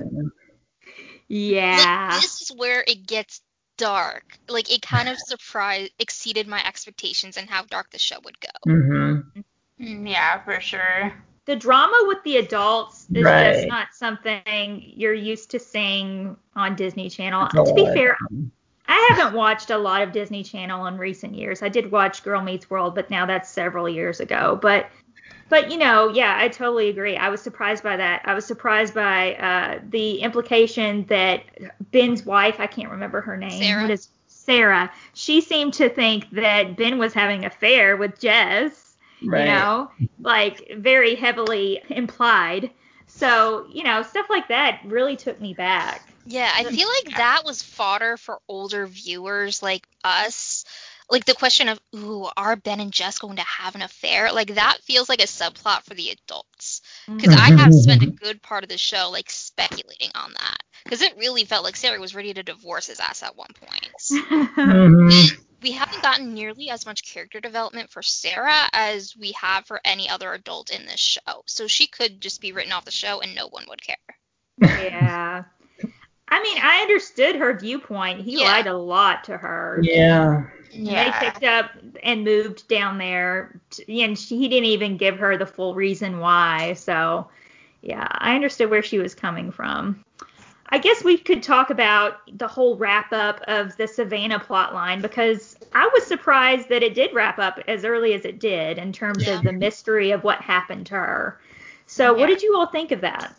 yeah. Like, this is where it gets dark. Like, it kind of surprised, exceeded my expectations and how dark the show would go. Mhm. Mm, yeah, for sure. The drama with the adults is Right. just not something you're used to seeing on Disney Channel. It's To be lot. fair, I haven't watched a lot of Disney Channel in recent years. I did watch Girl Meets World, but now that's several years ago. But but you know, yeah, I totally agree. I was surprised by that. I was surprised by uh, the implication that Ben's wife, I can't remember her name. Sarah. What is Sarah? She seemed to think that Ben was having an affair with Jess Right. you know, like very heavily implied. So, you know, stuff like that really took me back. Yeah, I feel like that was fodder for older viewers like us. Like the question of, ooh, are Ben and Jess going to have an affair? Like that feels like a subplot for the adults. Because I have spent a good part of the show like speculating on that. Because it really felt like Sarah was ready to divorce his ass at one point. Mhm. We haven't gotten nearly as much character development for Sarah as we have for any other adult in this show. So she could just be written off the show and no one would care. yeah. I mean, I understood her viewpoint. He Yeah. lied a lot to her. Yeah. Yeah. They picked up and moved down there, t- and she, he didn't even give her the full reason why. So, yeah, I understood where she was coming from. I guess we could talk about the whole wrap up of the Savannah plot line because I was surprised that it did wrap up as early as it did in terms Yeah. of the mystery of what happened to her. So, what did you all think of that?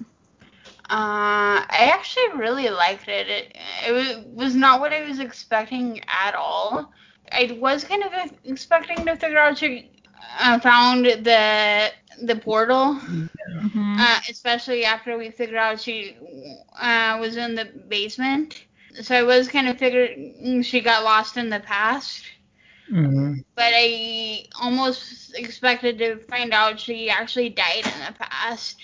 Uh, I actually really liked it. It, it was, was not what I was expecting at all. I was kind of expecting to figure out she uh, found the the portal, Mm-hmm. uh, especially after we figured out she uh, was in the basement. So I was kind of figuring she got lost in the past, Mhm. but I almost expected to find out she actually died in the past.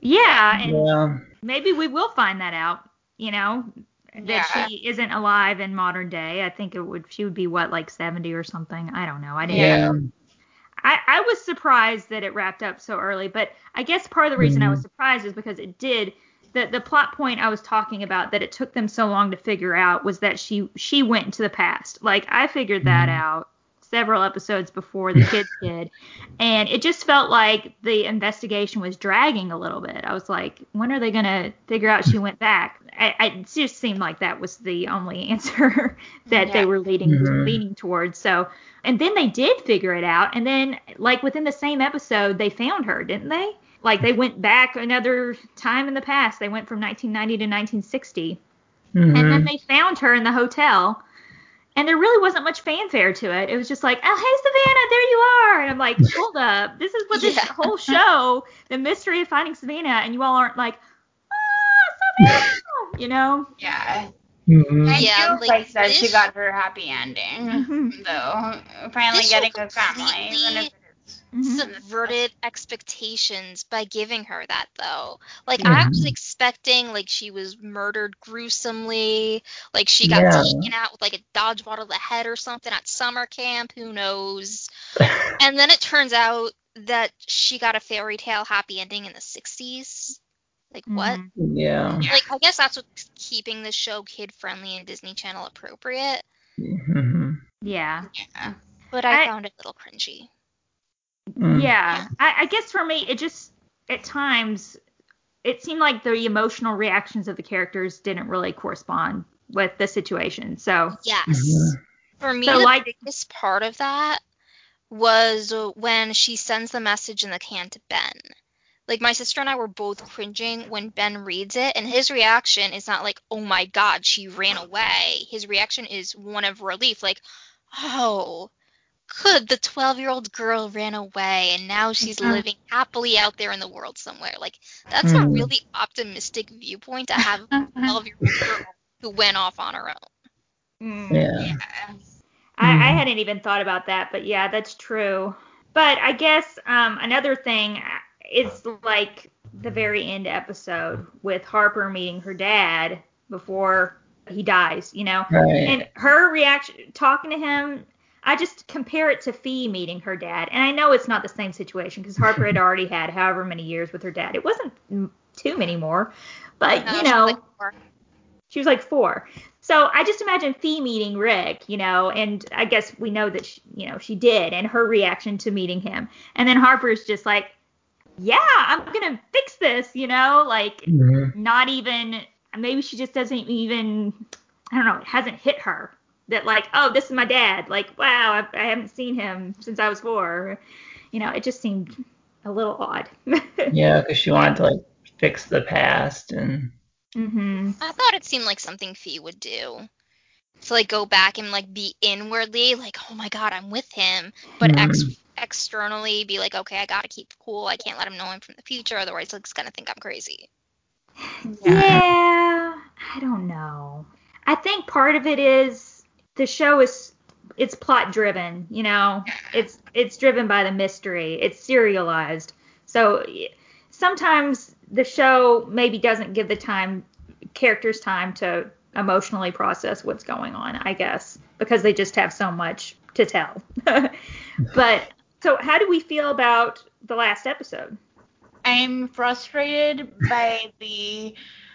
Yeah, and Yeah. maybe we will find that out. You know, that Yeah. she isn't alive in modern day. I think it would she would be what like 70 or something. I don't know. I didn't. Yeah. I, I was surprised that it wrapped up so early, but I guess part of the reason I was Mhm. surprised is because it did. The, the plot point I was talking about that it took them so long to figure out was that she she went into the past. Like I figured that Mhm. out several episodes before the kids did, and it just felt like the investigation was dragging a little bit. I was like, when are they gonna figure out she went back? I, I it just seemed like that was the only answer that they were leading Mhm. leaning towards. So and then they did figure it out. And then, like within the same episode, they found her, didn't they? Like they went back another time in the past. They went from 1990 to 1960, and then Mhm. they found her in the hotel. And there really wasn't much fanfare to it. It was just like, oh, hey, Savannah, there you are. And I'm like, hold up. This is what this Yeah. whole show, the mystery of finding Savannah, and you all aren't like, ah, Savannah. you know? Yeah. Mhm. I Yeah, do like, like, that she got her happy ending, Mhm. though. Finally getting a family, even if completely it's. Mhm. subverted expectations by giving her that though. Like I was expecting like she was murdered gruesomely, like she got Yeah. taken out with like a dodgeball to the head or something at summer camp, who knows. And then it turns out that she got a fairy tale happy ending in the 60s. Like what? Mhm. yeah. Yeah. Like I guess that's what's keeping the show kid friendly and Disney Channel appropriate, Mhm. Yeah. Yeah. but I, I- found it a little cringy. Mm. Yeah. I, I guess for me, it just, at times, it seemed like the emotional reactions of the characters didn't really correspond with the situation. So, Yes. Mhm. For me, So, the like- biggest part of that was when she sends the message in the can to Ben. Like my sister and I were both cringing when Ben reads it, and his reaction is not like, "Oh my God, she ran away." His reaction is one of relief, like, "Oh, good, the 12-year-old girl ran away, and now she's Mhm. living happily out there in the world somewhere." Like that's a Mhm. really optimistic viewpoint to have a 12-year-old girl who went off on her own. mm. Yeah. Yeah. I, I Mhm. hadn't even thought about that, but yeah, that's true. But I guess um, another thing is like the very end episode with Harper meeting her dad before he dies, you know, Right. and her reaction talking to him. I just compare it to Fee meeting her dad, and I know it's not the same situation because Harper had already had however many years with her dad. It wasn't too many more, but No, you she was know, like she was like four. So I just imagine Fee meeting Rick, you know, and I guess we know that, she, you know, she did, and her reaction to meeting him. And then Harper's just like, yeah, I'm going to fix this, you know, like Mhm. not even, maybe she just doesn't even, I don't know, it hasn't hit her that, like, oh, this is my dad. Like, wow, I, I haven't seen him since I was four. You know, it just seemed a little odd. Yeah, because she wanted to like fix the past and. hmm I thought it seemed like something Fee would do. To like go back and like be inwardly like, oh my god, I'm with him, but ex- externally be like, okay, I gotta keep cool. I can't let him know I'm from the future, otherwise he's gonna think I'm crazy. Yeah, I don't know. I think part of it is the show is it's plot driven, you know. It's it's driven by the mystery. It's serialized. So sometimes the show maybe doesn't give the time characters time to emotionally process what's going on, I guess, because they just have so much to tell. but so how do we feel about the last episode? I'm frustrated by the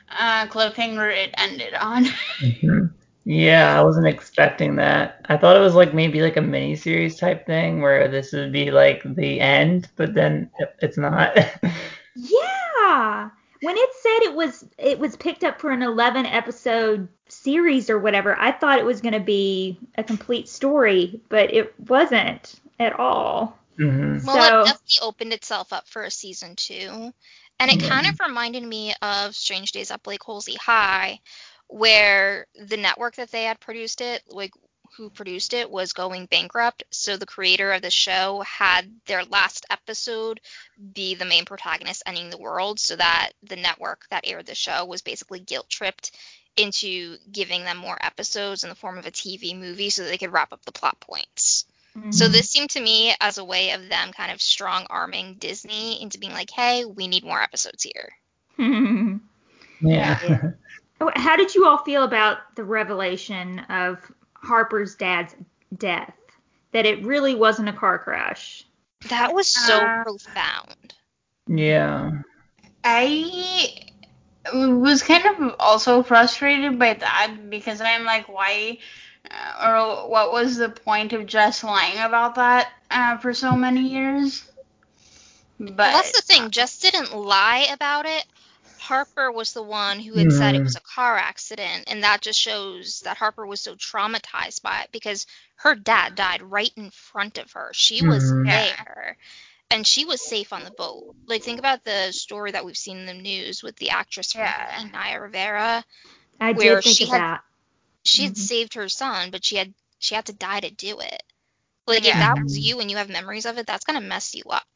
uh, cliffhanger it ended on. Mhm. Yeah, I wasn't expecting that. I thought it was like maybe like a mini series type thing where this would be like the end, but then it's not. Yeah. When it said it was it was picked up for an 11 episode series or whatever, I thought it was going to be a complete story, but it wasn't at all. hmm Well, So- it definitely opened itself up for a season two. And it Yeah. kind of reminded me of Strange Days at Blake Holsey High, where the network that they had produced it, like who produced it, was going bankrupt. So the creator of the show had their last episode be the main protagonist ending the world, so that the network that aired the show was basically guilt tripped into giving them more episodes in the form of a TV movie so that they could wrap up the plot points. So Mhm. this seemed to me as a way of them kind of strong arming Disney into being like, hey, we need more episodes here. Yeah. Yeah. Oh, How did you all feel about the revelation of Harper's dad's death? That it really wasn't a car crash. That was so Uh, profound. yeah. I was kind of also frustrated by that because I'm like, why, uh, or what was the point of just lying about that uh, for so many years? But Well, that's the thing. Jess didn't lie about it. Harper was the one who had said it was a car accident, and that just shows that Harper was so traumatized by it because her dad died right in front of her. She was Mhm. There, and she was safe on the boat. Like, think about the story that we've seen in the news with the actress from Yeah. Naya Rivera. I Where did think she of had- that. She had Mhm. saved her son, but she had she had to die to do it. Like, if that was you and you have memories of it, that's gonna mess you up.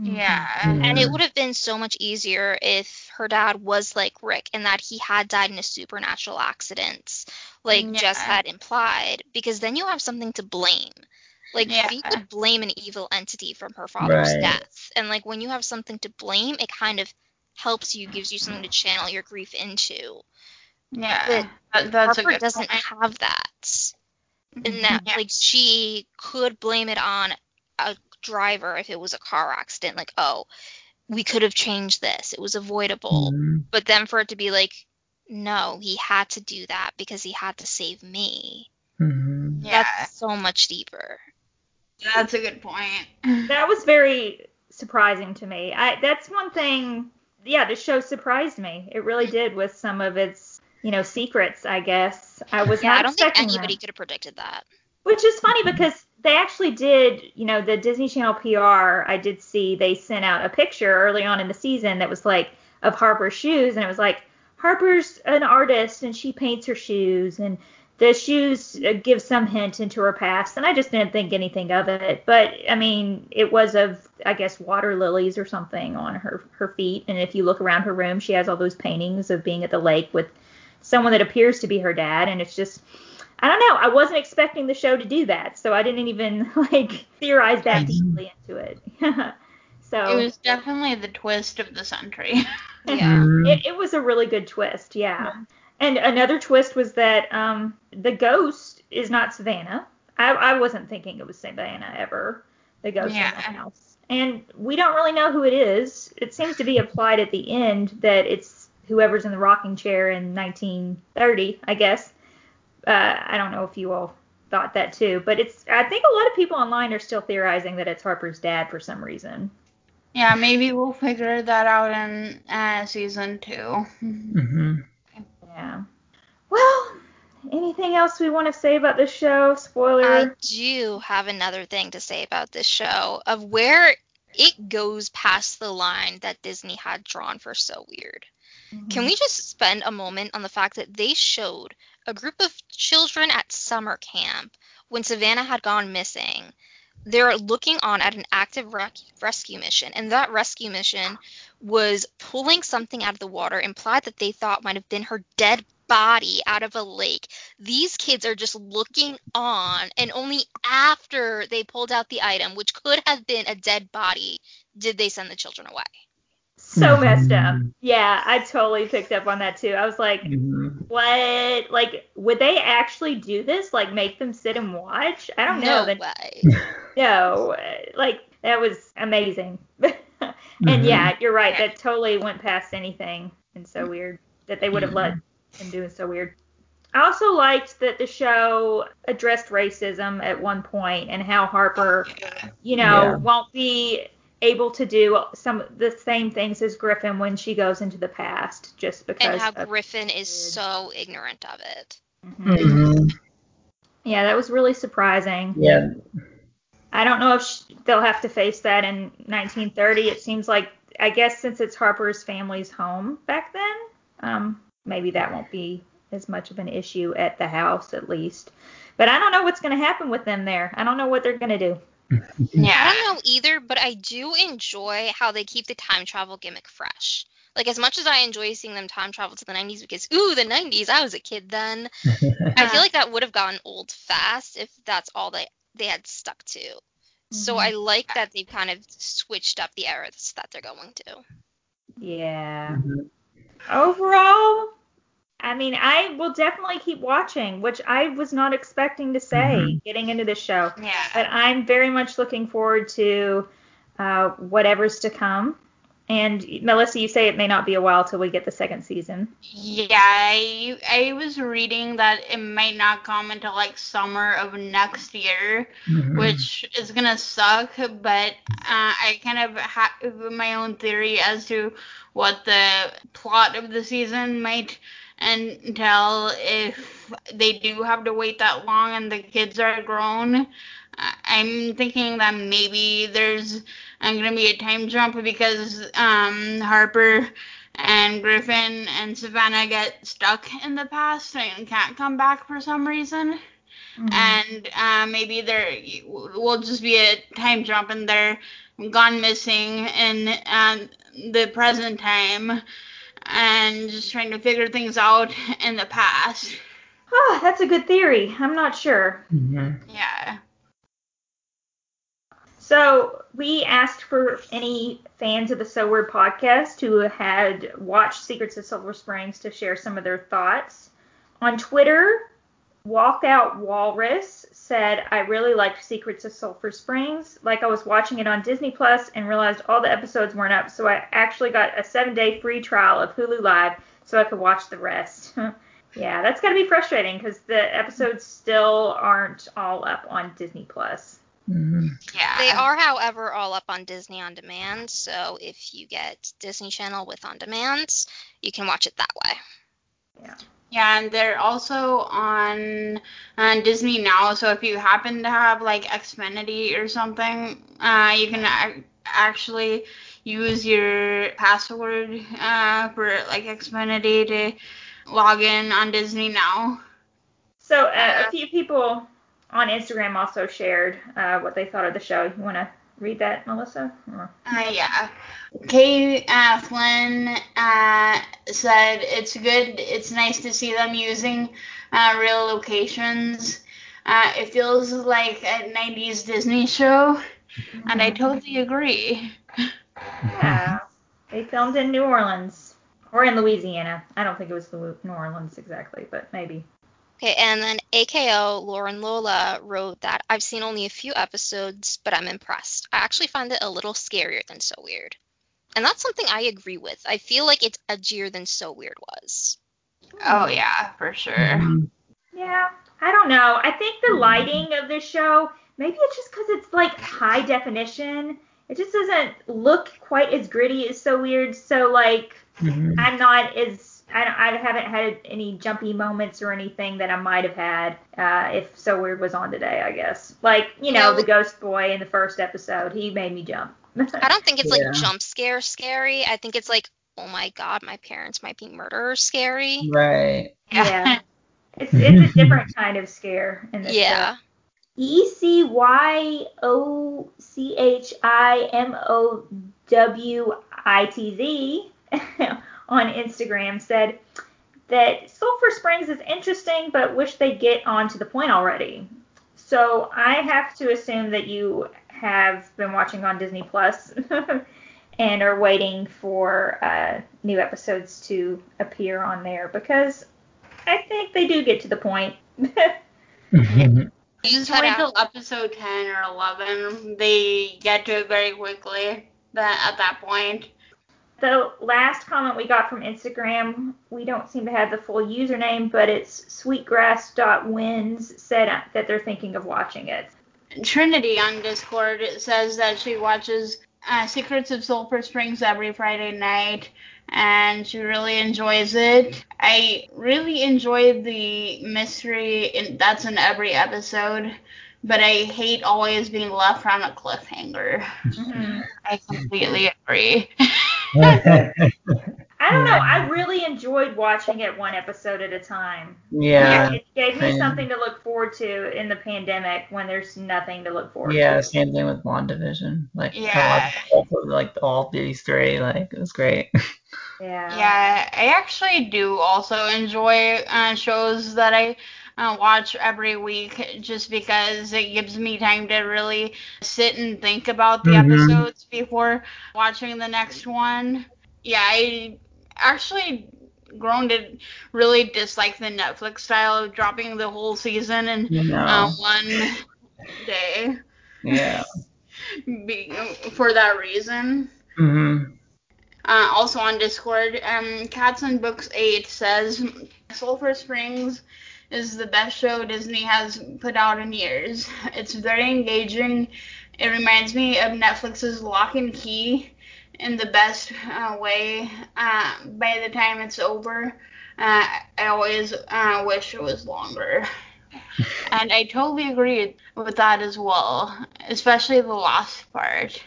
Yeah. Mm-hmm. And it would have been so much easier if her dad was like Rick and that he had died in a supernatural accident, like mm, Jess had implied, because then you have something to blame. Like Yeah. Fee could blame an evil entity from her father's Right. death. And like when you have something to blame, it kind of helps you, gives you something to channel your grief into. Yeah. But That, that's Harper a good doesn't point. have that. And mm-hmm. that Yeah. like she could blame it on a driver if it was a car accident, like, oh, we could have changed this. It was avoidable. Mhm. But then for it to be like, no, he had to do that because he had to save me. Mhm. Yeah. That's so much deeper. That's a good point. That was very surprising to me. I that's one thing. Yeah, the show surprised me. It really did with some of its, you know, secrets. I guess I was Yeah, not I don't think anybody that. could have predicted that. Which is funny because they actually did, you know, the Disney Channel PR. I did see they sent out a picture early on in the season that was like of Harper's shoes, and it was like Harper's an artist and she paints her shoes, and the shoes uh, give some hint into her past. And I just didn't think anything of it, but I mean, it was of I guess water lilies or something on her her feet, and if you look around her room, she has all those paintings of being at the lake with someone that appears to be her dad, and it's just I don't know. I wasn't expecting the show to do that, so I didn't even like theorize that deeply into it. so It was definitely the twist of the century. Yeah. It, it was a really good twist, yeah. And another twist was that um, the ghost is not Savannah. I, I wasn't thinking it was Savannah ever. The ghost in Yeah. the house, and we don't really know who it is. It seems to be applied at the end that it's whoever's in the rocking chair in 1930, I guess. Uh, I don't know if you all thought that too, but it's. I think a lot of people online are still theorizing that it's Harper's dad for some reason. yeah, maybe we'll figure that out in uh, season two. Mhm. Yeah. Well, anything else we want to say about this show? Spoiler. I do have another thing to say about this show of where it goes past the line that Disney had drawn for so weird. Can we just spend a moment on the fact that they showed a group of children at summer camp when Savannah had gone missing? They're looking on at an active rec- rescue mission, and that rescue mission was pulling something out of the water, implied that they thought might have been her dead body out of a lake. These kids are just looking on, and only after they pulled out the item, which could have been a dead body, did they send the children away. So messed up. Mhm. Yeah, I totally picked up on that too. I was like, Mhm. what? Like, would they actually do this? Like, make them sit and watch? I don't know. No That- way. No, like that was amazing. and Mhm. yeah, you're right. That totally went past anything and so weird that they would have let him do it so weird. I also liked that the show addressed racism at one point and how Harper, you know, Yeah. won't be able to do some the same things as Griffin when she goes into the past just because And how Griffin is so ignorant of it. Mhm. Mhm. yeah, that was really surprising. Yeah. I don't know if sh- they'll have to face that in 1930. It seems like, I guess, since it's Harper's family's home back then, um, maybe that won't be as much of an issue at the house, at least. But I don't know what's going to happen with them there. I don't know what they're going to do. Yeah. I don't know either, but I do enjoy how they keep the time travel gimmick fresh. Like as much as I enjoy seeing them time travel to the 90s because ooh the 90s I was a kid then. I feel like that would have gotten old fast if that's all they they had stuck to. So Mhm. I like that they've kind of switched up the eras that they're going to. Yeah. Mhm. Overall, I mean, I will definitely keep watching, which I was not expecting to say Mhm. getting into this show. Yeah. but I'm very much looking forward to uh, whatever's to come. And Melissa, you say it may not be a while till we get the second season. Yeah, I, I was reading that it might not come until like summer of next year, Mhm. which is gonna suck. But uh, I kind of have my own theory as to what the plot of the season might entail if they do have to wait that long and the kids are grown. I'm thinking that maybe there's uh, gonna be a time jump because um, Harper and Griffin and Savannah get stuck in the past and can't come back for some reason. Mhm. and uh, maybe there will just be a time jump and they're gone missing in uh, the present time and just trying to figure things out in the past. Ah, that's a good theory. I'm not sure. Mhm. Yeah. So we asked for any fans of the So Weird podcast who had watched Secrets of Sulphur Springs to share some of their thoughts. On Twitter, Walkout Walrus said, I really liked Secrets of Sulphur Springs. Like I was watching it on Disney Plus and realized all the episodes weren't up, so I actually got a seven day free trial of Hulu Live so I could watch the rest. yeah, that's got to be frustrating because the episodes still aren't all up on Disney Plus. Mhm. Yeah. They are, however, all up on Disney On Demand. So if you get Disney Channel with On Demand, you can watch it that way. Yeah, and they're also on on Disney now. So if you happen to have like Xfinity or something, uh, you can ac- actually use your password uh, for like Xfinity to log in on Disney now. So uh, a few people on Instagram also shared uh, what they thought of the show. You want to read that, Melissa? Or- Uh, yeah. Kay uh, Flynn uh, said it's good. It's nice to see them using uh, real locations. Uh, it feels like a 90s Disney show, and I totally agree. Yeah. They filmed in New Orleans or in Louisiana. I don't think it was New Orleans exactly, but maybe. Okay, and then AKO Lauren Lola wrote that I've seen only a few episodes, but I'm impressed. I actually find it a little scarier than So Weird. And that's something I agree with. I feel like it's edgier than So Weird was. Oh yeah, for sure. Mhm. Yeah, I don't know. I think the lighting of this show, maybe it's just because it's like high definition. It just doesn't look quite as gritty as So Weird. So like, Mhm. I'm not as I, I haven't had any jumpy moments or anything that I might have had uh, if So Weird was on today. I guess like you know Yeah, the ghost boy in the first episode, he made me jump. I don't think it's Yeah. like jump scare scary. I think it's like, oh my god, my parents might be murderers scary. Right. yeah, it's it's a different kind of scare in this show. Yeah. E C Y O C H I M O W I T Z on Instagram said that Sulphur Springs is interesting, but wish they'd get on to the point already. So I have to assume that you have been watching on Disney Plus and are waiting for uh, new episodes to appear on there because I think they do get to the point. Mhm. You just Cut wait till episode 10 or 11. They get to it very quickly that, at that point. The last comment we got from Instagram, we don't seem to have the full username, but it's sweetgrass.wins said that they're thinking of watching it. Trinity on Discord says that she watches uh, Secrets of Sulphur Springs every Friday night and she really enjoys it. I really enjoy the mystery in, that's in every episode, but I hate always being left on a cliffhanger. Mhm. I completely agree. I don't know. I really enjoyed watching it one episode at a time. yeah. It gave me same. something to look forward to in the pandemic when there's nothing to look forward Yeah, to. same thing with WandaVision. Like, Yeah. watched both of, like all these three. Like, it was great. Yeah. Yeah, I actually do also enjoy uh, shows that I uh, watch every week just because it gives me time to really sit and think about the Mhm. episodes before watching the next one. Yeah, I actually grown to really dislike the Netflix style of dropping the whole season in You know. uh, one day yeah. be, for that reason. hmm Uh, also on Discord, um, Cats and Books 8 says Sulphur Springs is the best show Disney has put out in years. It's very engaging. It reminds me of Netflix's Locke & Key in the best uh, way. Uh, by the time it's over, uh, I always uh, wish it was longer. And I totally agree with that as well, especially the last part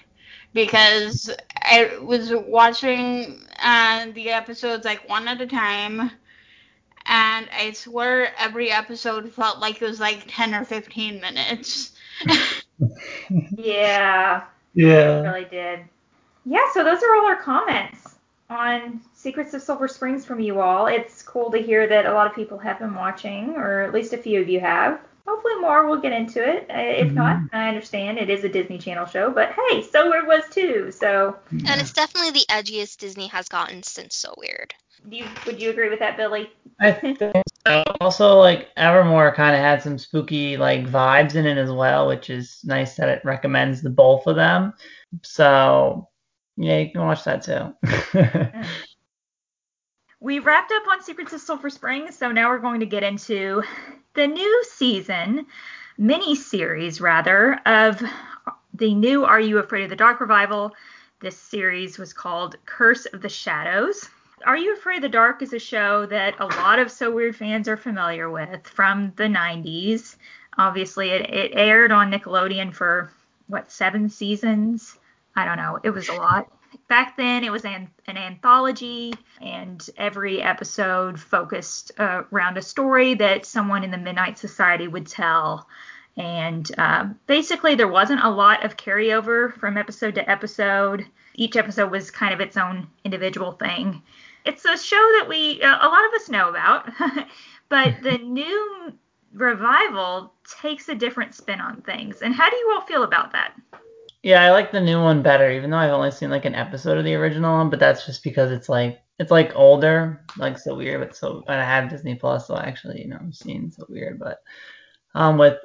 because I was watching uh, the episodes like one at a time, and I swear every episode felt like it was like 10 or 15 minutes. Yeah, it Yeah. really did. Yeah, so those are all our comments on Secrets of Sulphur Springs from you all. It's cool to hear that a lot of people have been watching, or at least a few of you have. Hopefully more will get into it. Uh, If not, I understand it is a Disney Channel show, but hey, so Weird was too. So, And it's definitely the edgiest Disney has gotten since So Weird. Do you, would you agree with that, Billy? I think so. Also, like Evermoor kind of had some spooky like vibes in it as well, which is nice that it recommends the both of them. So yeah, you can watch that too. We wrapped up on Secrets of Sulphur Springs, so now we're going to get into the new season, mini series rather, of the new Are You Afraid of the Dark revival. This series was called Curse of the Shadows. Are You Afraid the Dark is a show that a lot of So Weird fans are familiar with from the 90s. Obviously, it, it aired on Nickelodeon for, what, seven seasons? I don't know. It was a lot. Back then, it was an, an anthology, and every episode focused uh, around a story that someone in the Midnight Society would tell. And um, basically, there wasn't a lot of carryover from episode to episode. Each episode was kind of its own individual thing. It's a show that we, uh, a lot of us know about, but the new revival takes a different spin on things. And how do you all feel about that? yeah, I like the new one better, even though I've only seen like an episode of the original one, but that's just because it's like it's like older, like so weird, but so I have Disney Plus, so I actually, you know, I'm seeing so weird. But um with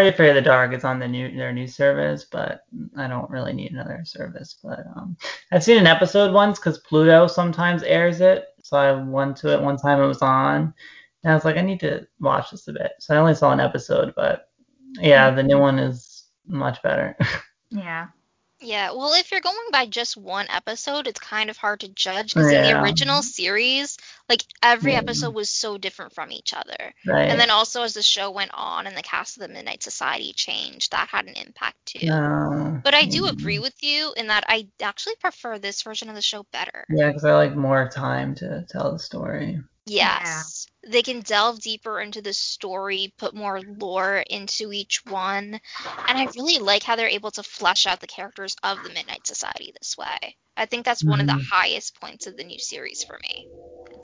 Afraid of the Dark, it's on the new their new service, but I don't really need another service. But um I've seen an episode once because Pluto sometimes airs it, so I went to it one time it was on. And I was like, I need to watch this a bit. So I only saw an episode, but yeah, the new one is much better. Yeah. Yeah, well, if you're going by just one episode, it's kind of hard to judge because in the original series, like every Yeah. episode was so different from each other. right. And then also as the show went on and the cast of the Midnight Society changed, that had an impact too. No. But I do agree mm-hmm. with you in that I actually prefer this version of the show better. Yeah, because I like more time to tell the story. Yes. They can delve deeper into the story, put more lore into each one. And I really like how they're able to flesh out the characters of the Midnight Society this way. I think that's one of the Mhm. highest points of the new series for me.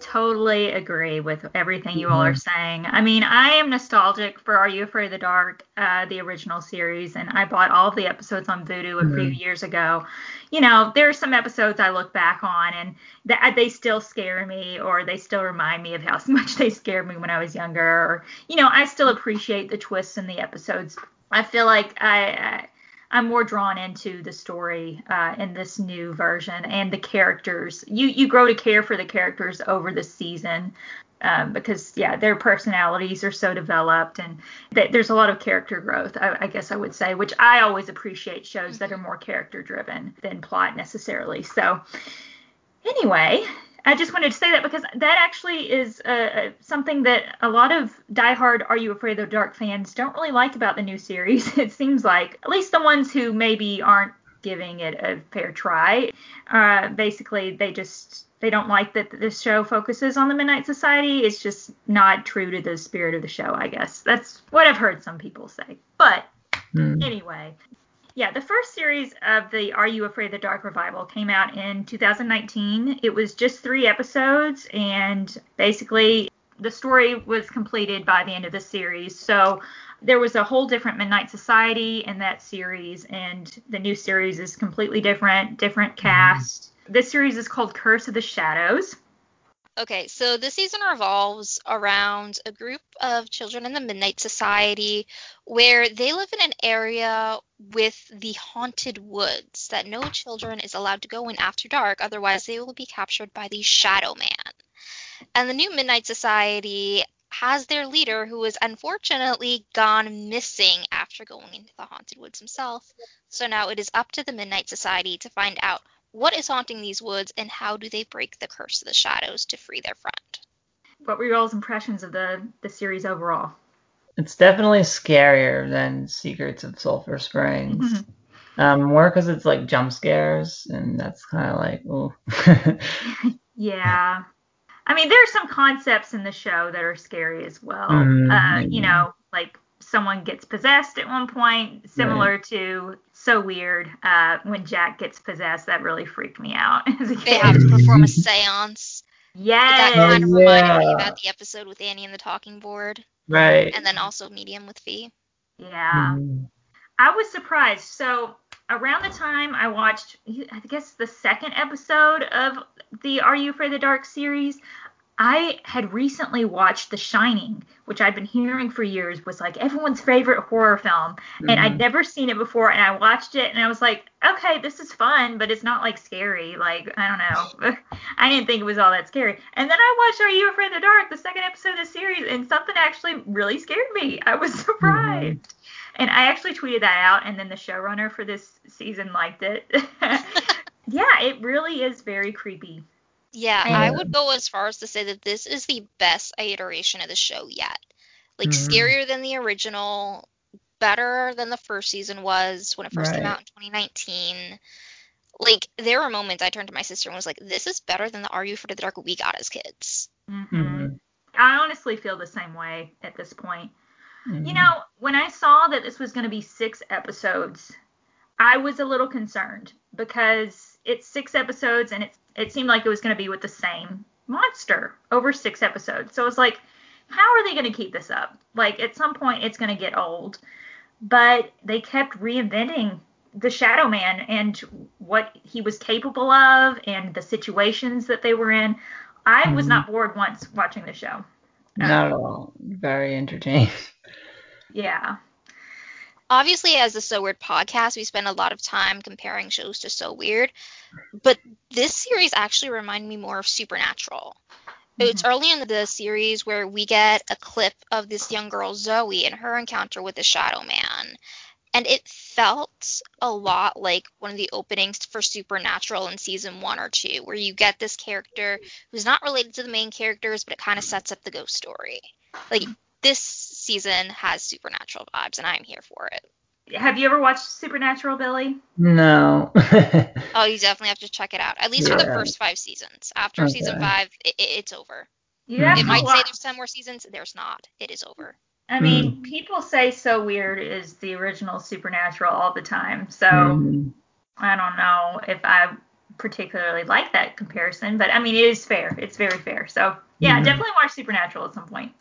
Totally agree with everything you all are saying. I mean, I am nostalgic for Are You Afraid of the Dark, uh, the original series, and I bought all of the episodes on Vudu a few years ago. You know, there are some episodes I look back on and that they still scare me, or they still remind me of how much they scared me when I was younger. Or, you know, I still appreciate the twists in the episodes. I feel like I. I I'm more drawn into the story uh, in this new version and the characters. You you grow to care for the characters over the season um, because yeah, their personalities are so developed and th- there's a lot of character growth. I, I guess I would say, which I always appreciate shows that are more character driven than plot necessarily. So anyway. I just wanted to say that because that actually is uh, uh, something that a lot of diehard Are You Afraid of the Dark fans don't really like about the new series. It seems like, at least the ones who maybe aren't giving it a fair try, uh, basically they just they don't like that the show focuses on the Midnight Society. It's just not true to the spirit of the show, I guess. That's what I've heard some people say. But Hmm. anyway, yeah, the first series of the Are You Afraid of the Dark revival came out in 2019. It was just three episodes, and basically the story was completed by the end of the series. So there was a whole different Midnight Society in that series, and the new series is completely different, different mm-hmm. cast. This series is called Curse of the Shadows. Okay, so this season revolves around a group of children in the Midnight Society where they live in an area with the haunted woods that no children is allowed to go in after dark, otherwise, they will be captured by the Shadow Man. And the new Midnight Society has their leader who has unfortunately gone missing after going into the haunted woods himself. So now it is up to the Midnight Society to find out what is haunting these woods and how do they break the curse of the shadows to free their friend. What were your all's impressions of the the series overall? It's definitely scarier than Secrets of Sulphur Springs. Um, more because it's like jump scares, and that's kind of like, ooh. Yeah. I mean, there are some concepts in the show that are scary as well. Mhm, Uh, you know, like someone gets possessed at one point, similar to So Weird. Uh, when Jack gets possessed, that really freaked me out as a They have to perform a seance. Yes. That kind of reminded me yeah. about the episode with Annie and the talking board, Right. and then also Medium with Fee. yeah. Mhm. I was surprised. So around the time I watched, I guess the second episode of the Are You Afraid of the Dark series, I had recently watched The Shining, which I'd been hearing for years was like everyone's favorite horror film, and I'd Mhm. never seen it before. And I watched it, and I was like, okay, this is fun, but it's not like scary. Like I don't know, I didn't think it was all that scary. And then I watched Are You Afraid of the Dark, the second episode of the series, and something actually really scared me. I was surprised. And I actually tweeted that out, and then the showrunner for this season liked it. yeah, it really is very creepy. Yeah, Yeah. I would go as far as to say that this is the best iteration of the show yet. Like Mhm. scarier than the original, better than the first season was when it first came out in 2019. Like there were moments I turned to my sister and was like, "This is better than the Are You Afraid of the Dark we got as kids." hmm Mhm. I honestly feel the same way at this point. You know, when I saw that this was going to be six episodes, I was a little concerned because it's six episodes and it it seemed like it was going to be with the same monster over six episodes. So it was like, how are they going to keep this up? Like at some point it's going to get old. But they kept reinventing the Shadow Man and what he was capable of and the situations that they were in. I was Mhm. not bored once watching the show. Not at all. Very entertaining. Yeah. Obviously, as the So Weird podcast, we spend a lot of time comparing shows to So Weird, but this series actually reminded me more of Supernatural. It's mm-hmm. early in the series where we get a clip of this young girl Zoe and her encounter with the Shadow Man. And it felt a lot like one of the openings for Supernatural in season one or two, where you get this character who's not related to the main characters, but it kind of sets up the ghost story. Like this season has Supernatural vibes, and I'm here for it. Have you ever watched Supernatural, Billy? No. Oh, you definitely have to check it out. At least for the first five seasons. After season five, it, it's over. You Mhm. It to might say there's ten more seasons. There's not. It is over. I mean, people say So Weird is the original Supernatural all the time. So Mhm. I don't know if I particularly like that comparison, but I mean, it is fair. It's very fair. So yeah, Mhm. definitely watch Supernatural at some point.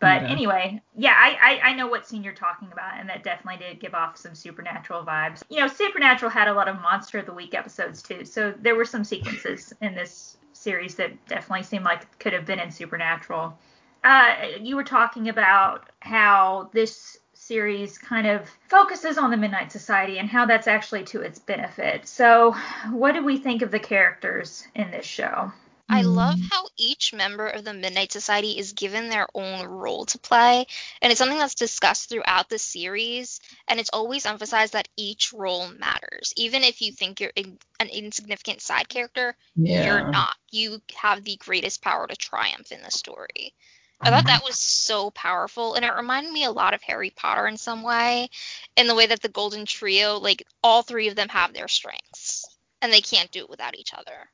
But Okay. anyway, yeah, I, I I know what scene you're talking about, and that definitely did give off some Supernatural vibes. You know, Supernatural had a lot of Monster of the Week episodes too, so there were some sequences in this series that definitely seemed like could have been in Supernatural. Uh, you were talking about how this series kind of focuses on the Midnight Society and how that's actually to its benefit. So, what do we think of the characters in this show? I love Mhm. how each member of the Midnight Society is given their own role to play, and it's something that's discussed throughout the series, and it's always emphasized that each role matters. Even if you think you're in- an insignificant side character, Yeah. you're not. You have the greatest power to triumph in the story. I thought that was so powerful, and it reminded me a lot of Harry Potter in some way, in the way that the Golden Trio, like all three of them have their strengths, and they can't do it without each other.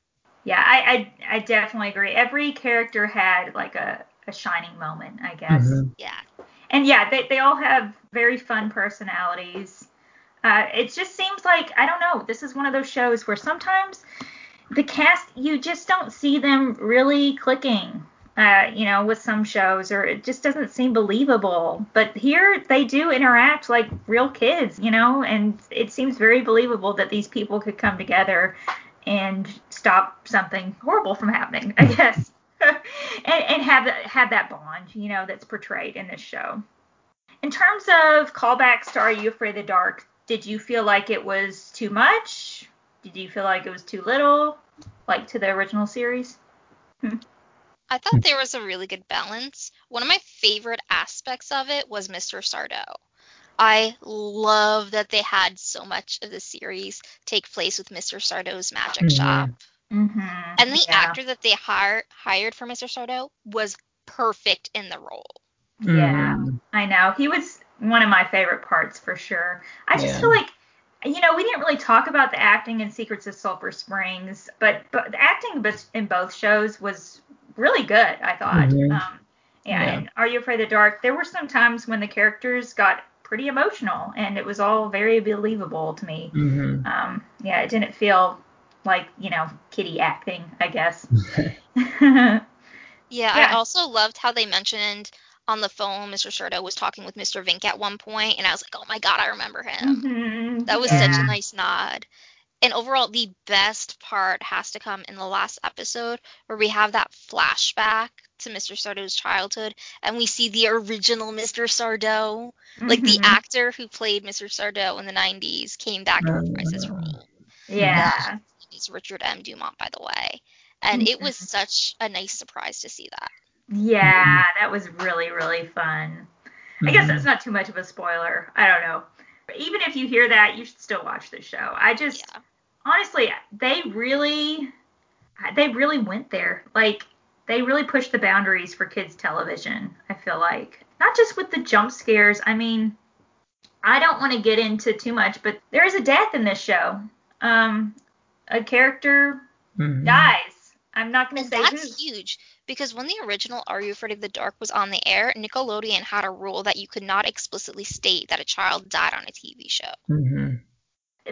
Yeah, I, I, I definitely agree. Every character had like a, a shining moment, I guess. Mhm. Yeah. And yeah, they, they all have very fun personalities. Uh, it just seems like, I don't know, this is one of those shows where sometimes the cast, you just don't see them really clicking, uh, you know, with some shows, or it just doesn't seem believable. But here they do interact like real kids, you know, and it seems very believable that these people could come together and stop something horrible from happening, I guess. and, and have that have that bond, you know, that's portrayed in this show. In terms of callbacks to Are You Afraid of the Dark, did you feel like it was too much? Did you feel like it was too little, like to the original series? I thought there was a really good balance. One of my favorite aspects of it was Mr. Sardo. I love that they had so much of the series take place with Mr. Sardo's magic Mhm. shop. Mm-hmm. And the yeah. actor that they hire, hired for Mr. Sardo was perfect in the role. Yeah, Mhm. I know. He was one of my favorite parts for sure. I just Yeah. feel like you know, we didn't really talk about the acting in Secrets of Sulphur Springs, but but the acting bes- in both shows was really good. I thought. Mhm. Um, yeah, Yeah. and Are You Afraid of the Dark? There were some times when the characters got pretty emotional, and it was all very believable to me. hmm Um, yeah, it didn't feel like you know kitty acting, I guess. Yeah, Yeah. I also loved how they mentioned on the phone Mr. Sardo was talking with Mr. Vink at one point, and I was like, oh my god, I remember him. Mhm, That was yeah. such a nice nod. And overall, the best part has to come in the last episode where we have that flashback to Mr. Sardo's childhood and we see the original Mr. Sardo. Like the Mhm. actor who played Mr. Sardo in the 90s came back to reprise his Uh, role. Yeah. He's Richard M. Dumont, by the way. And it was such a nice surprise to see that. Yeah, that was really, really fun. I guess that's not too much of a spoiler. I don't know. Even if you hear that, you should still watch the show. I just Yeah. honestly, they really they really went there. Like they really pushed the boundaries for kids television, I feel like. Not just with the jump scares. I mean, I don't want to get into too much, but there is a death in this show. Um a character Mhm. dies. I'm not going to And say who. that's huge because when the original Are You Afraid of the Dark was on the air, Nickelodeon had a rule that you could not explicitly state that a child died on a TV show. Mhm.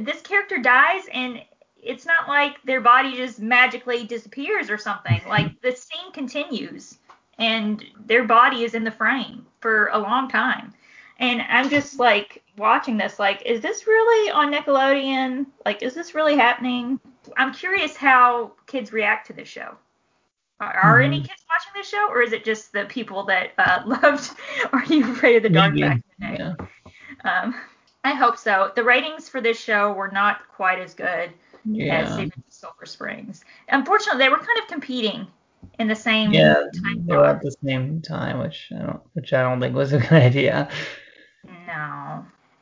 this character dies and it's not like their body just magically disappears or something. Like the scene continues and their body is in the frame for a long time. And I'm just like watching this like is this really on Nickelodeon? Like is this really happening? I'm curious how kids react to this show. Are, are any Mhm. kids watching this show or is it just the people that uh, loved Are You Afraid of the Dark back in the day? Yeah. Um, I hope so. The ratings for this show were not quite as good as Yeah. Secrets of Sulphur Springs. Unfortunately, they were kind of competing in the same Yeah. time were at the same time, which I don't, which I don't think was a good idea.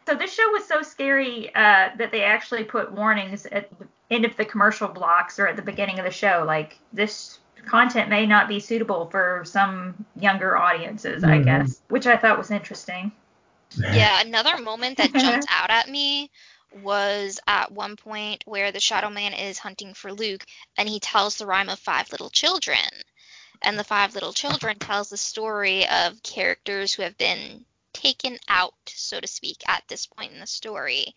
No. So this show was so scary uh, that they actually put warnings at the end of the commercial blocks or at the beginning of the show, like this content may not be suitable for some younger audiences, I Mhm. guess, which I thought was interesting. Yeah, another moment that jumped out at me was at one point where the Shadow Man is hunting for Luke and he tells the rhyme of five little children. And the five little children tells the story of characters who have been taken out, so to speak, at this point in the story.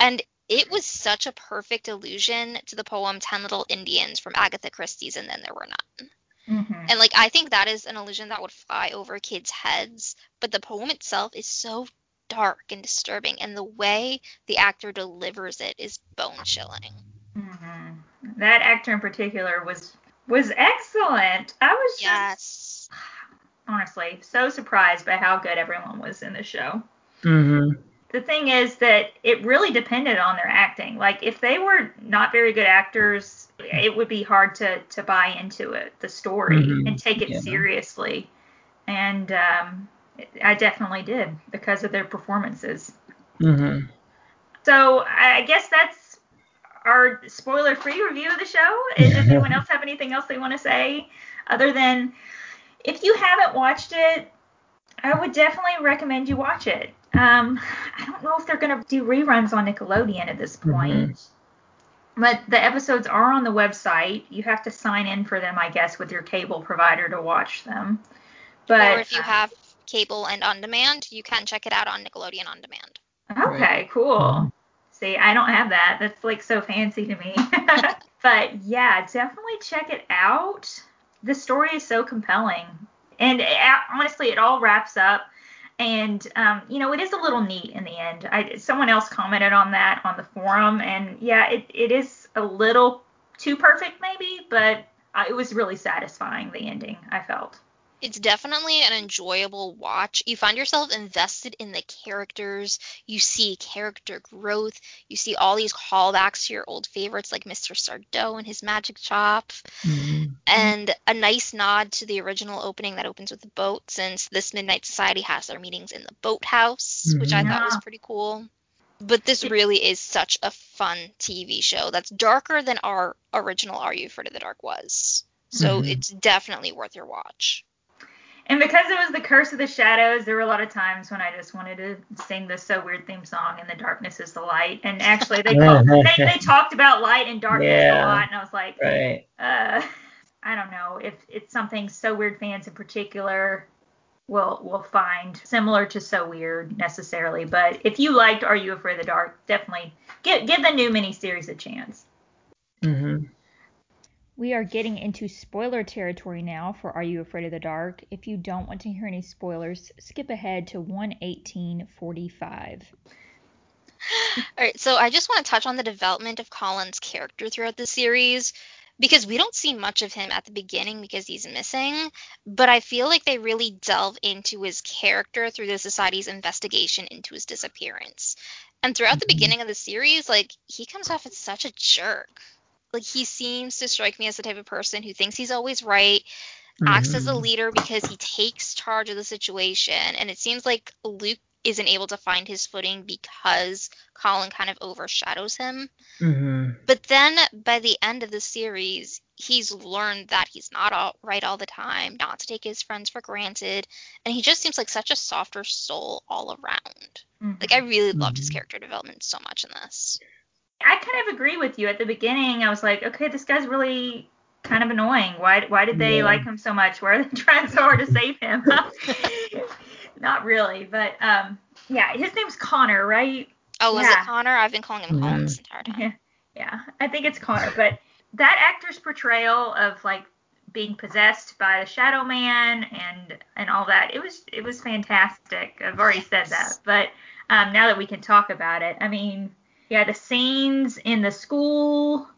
And it was such a perfect allusion to the poem Ten Little Indians from Agatha Christie's And Then There Were None. hmm And like I think that is an illusion that would fly over kids' heads, but the poem itself is so dark and disturbing, and the way the actor delivers it is bone chilling. hmm That actor in particular was was excellent. I was just Yes. Honestly so surprised by how good everyone was in the show. hmm The thing is that it really depended on their acting. Like if they were not very good actors, it would be hard to to buy into it, the story, Mhm. and take it Yeah. seriously. And um, I definitely did because of their performances. hmm So I I guess that's our spoiler-free review of the show. Does anyone else have anything else they want to say other than if you haven't watched it, I would definitely recommend you watch it. Um, I don't know if they're gonna do reruns on Nickelodeon at this point, but the episodes are on the website. You have to sign in for them, I guess, with your cable provider to watch them. But or if you uh, have cable and on demand, you can check it out on Nickelodeon On Demand. Okay, cool. See, I don't have that. That's like so fancy to me. but yeah, definitely check it out. The story is so compelling. And it, honestly, it all wraps up. And, um, you know, it is a little neat in the end. I, someone else commented on that on the forum. And yeah, it, it is a little too perfect, maybe, but uh, it was really satisfying, the ending, I felt. It's definitely an enjoyable watch. You find yourself invested in the characters. You see character growth. You see all these callbacks to your old favorites like Mr. Sardo and his magic chop. hmm and a nice nod to the original opening that opens with the boat since this midnight society has their meetings in the boathouse which i Mhm. thought was pretty cool but this really is such a fun tv show that's darker than our original are you afraid of the dark was so Mhm. it's definitely worth your watch And because it was the Curse of the Shadows, there were a lot of times when I just wanted to sing this so weird theme song, and the darkness is the light. And actually, they called, they, they talked about light and darkness a lot, and I was like, Right. uh, I don't know if it's something So Weird fans in particular will will find similar to So Weird necessarily. But if you liked Are You Afraid of the Dark, definitely give give the new miniseries a chance. hmm We are getting into spoiler territory now for Are You Afraid of the Dark. If you don't want to hear any spoilers, skip ahead to 11845. All right, so I just want to touch on the development of Colin's character throughout the series because we don't see much of him at the beginning because he's missing, but I feel like they really delve into his character through the society's investigation into his disappearance. And throughout the Mhm. beginning of the series, like he comes off as such a jerk. Like he seems to strike me as the type of person who thinks he's always right, acts as a Mhm. leader because he takes charge of the situation, and it seems like Luke isn't able to find his footing because Colin kind of overshadows him. hmm But then by the end of the series, he's learned that he's not all right all the time, not to take his friends for granted, and he just seems like such a softer soul all around. Like I really loved his Mhm. character development so much in this. I kind of agree with you. At the beginning, I was like, okay, this guy's really kind of annoying. Why why did they Yeah. like him so much? Why are they trying so hard to save him? Not really, but um, yeah, his name's Connor, right? Oh, was Yeah. it Connor? I've been calling him Colin Mhm. this entire time. Yeah, yeah, I think it's Connor. But that actor's portrayal of like being possessed by the Shadow Man and and all that, it was it was fantastic. I've already said that, but um, now that we can talk about it, I mean, yeah, the scenes in the school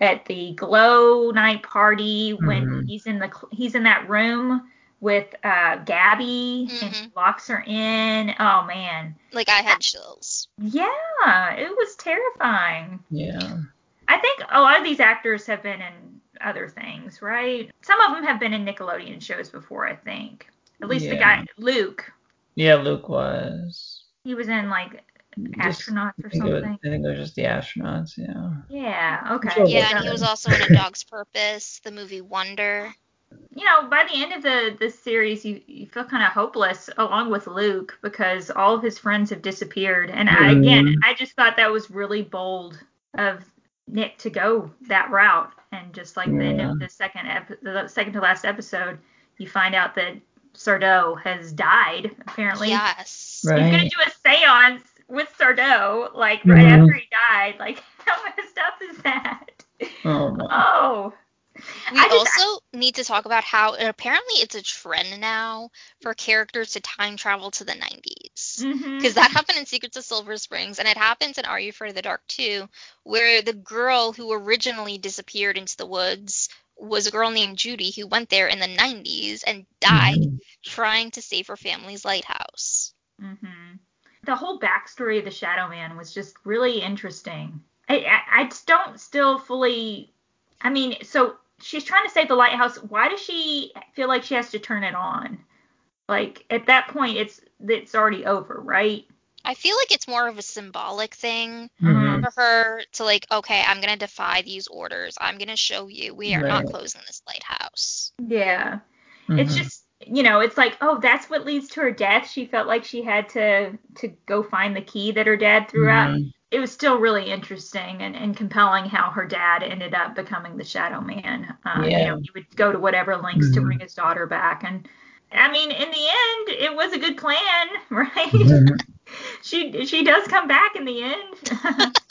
at the glow night party when Mhm. he's in the he's in that room with uh Gabby and he locks her in. Oh man. Like I had chills. Yeah, it was terrifying. Yeah. I think a lot of these actors have been in other things, right? Some of them have been in Nickelodeon shows before, I think. At least the guy Luke, Yeah, Luke was. he was in like Just- astronauts I or think, was, something. I think it was just the astronauts, yeah. Yeah, okay. Sure. Yeah, and he was also in A Dog's Purpose, the movie Wonder. you know, by the end of the the series, you you feel kind of hopeless along with Luke because all of his friends have disappeared. And I, again, Mhm. I just thought that was really bold of Nick to go that route. And just like the end of the second ep- the second to last episode, you find out that Sardo has died. Apparently, Yes. Right. he's gonna do a séance with Sardo, like right Mhm. after he died. Like, how messed up is that? Oh, my. Oh. We just- also need to talk about how apparently it's a trend now for characters to time travel to the 90s. Mhm. Because that happened in Secrets of Sulphur Springs, and it happens in Are You Afraid of the Dark too, where the girl who originally disappeared into the woods was a girl named Judy who went there in the 90s and died Mhm. trying to save her family's lighthouse. hmm The whole backstory of the Shadow Man was just really interesting. I, I, I just don't still fully. I mean, so she's trying to save the lighthouse. Why does she feel like she has to turn it on? Like at that point, it's it's already over, right? I feel like it's more of a symbolic thing Mhm. for her to like, okay, I'm gonna defy these orders. I'm gonna show you we are not closing this lighthouse. Yeah. It's Mhm. just you know, it's like, oh, that's what leads to her death. She felt like she had to to go find the key that her dad threw out. Mhm. it was still really interesting and, and compelling how her dad ended up becoming the Shadow Man. Uh, You know, he would go to whatever lengths to Mhm. bring his daughter back, and I mean, in the end, it was a good plan, right? Mhm. she she does come back in the end.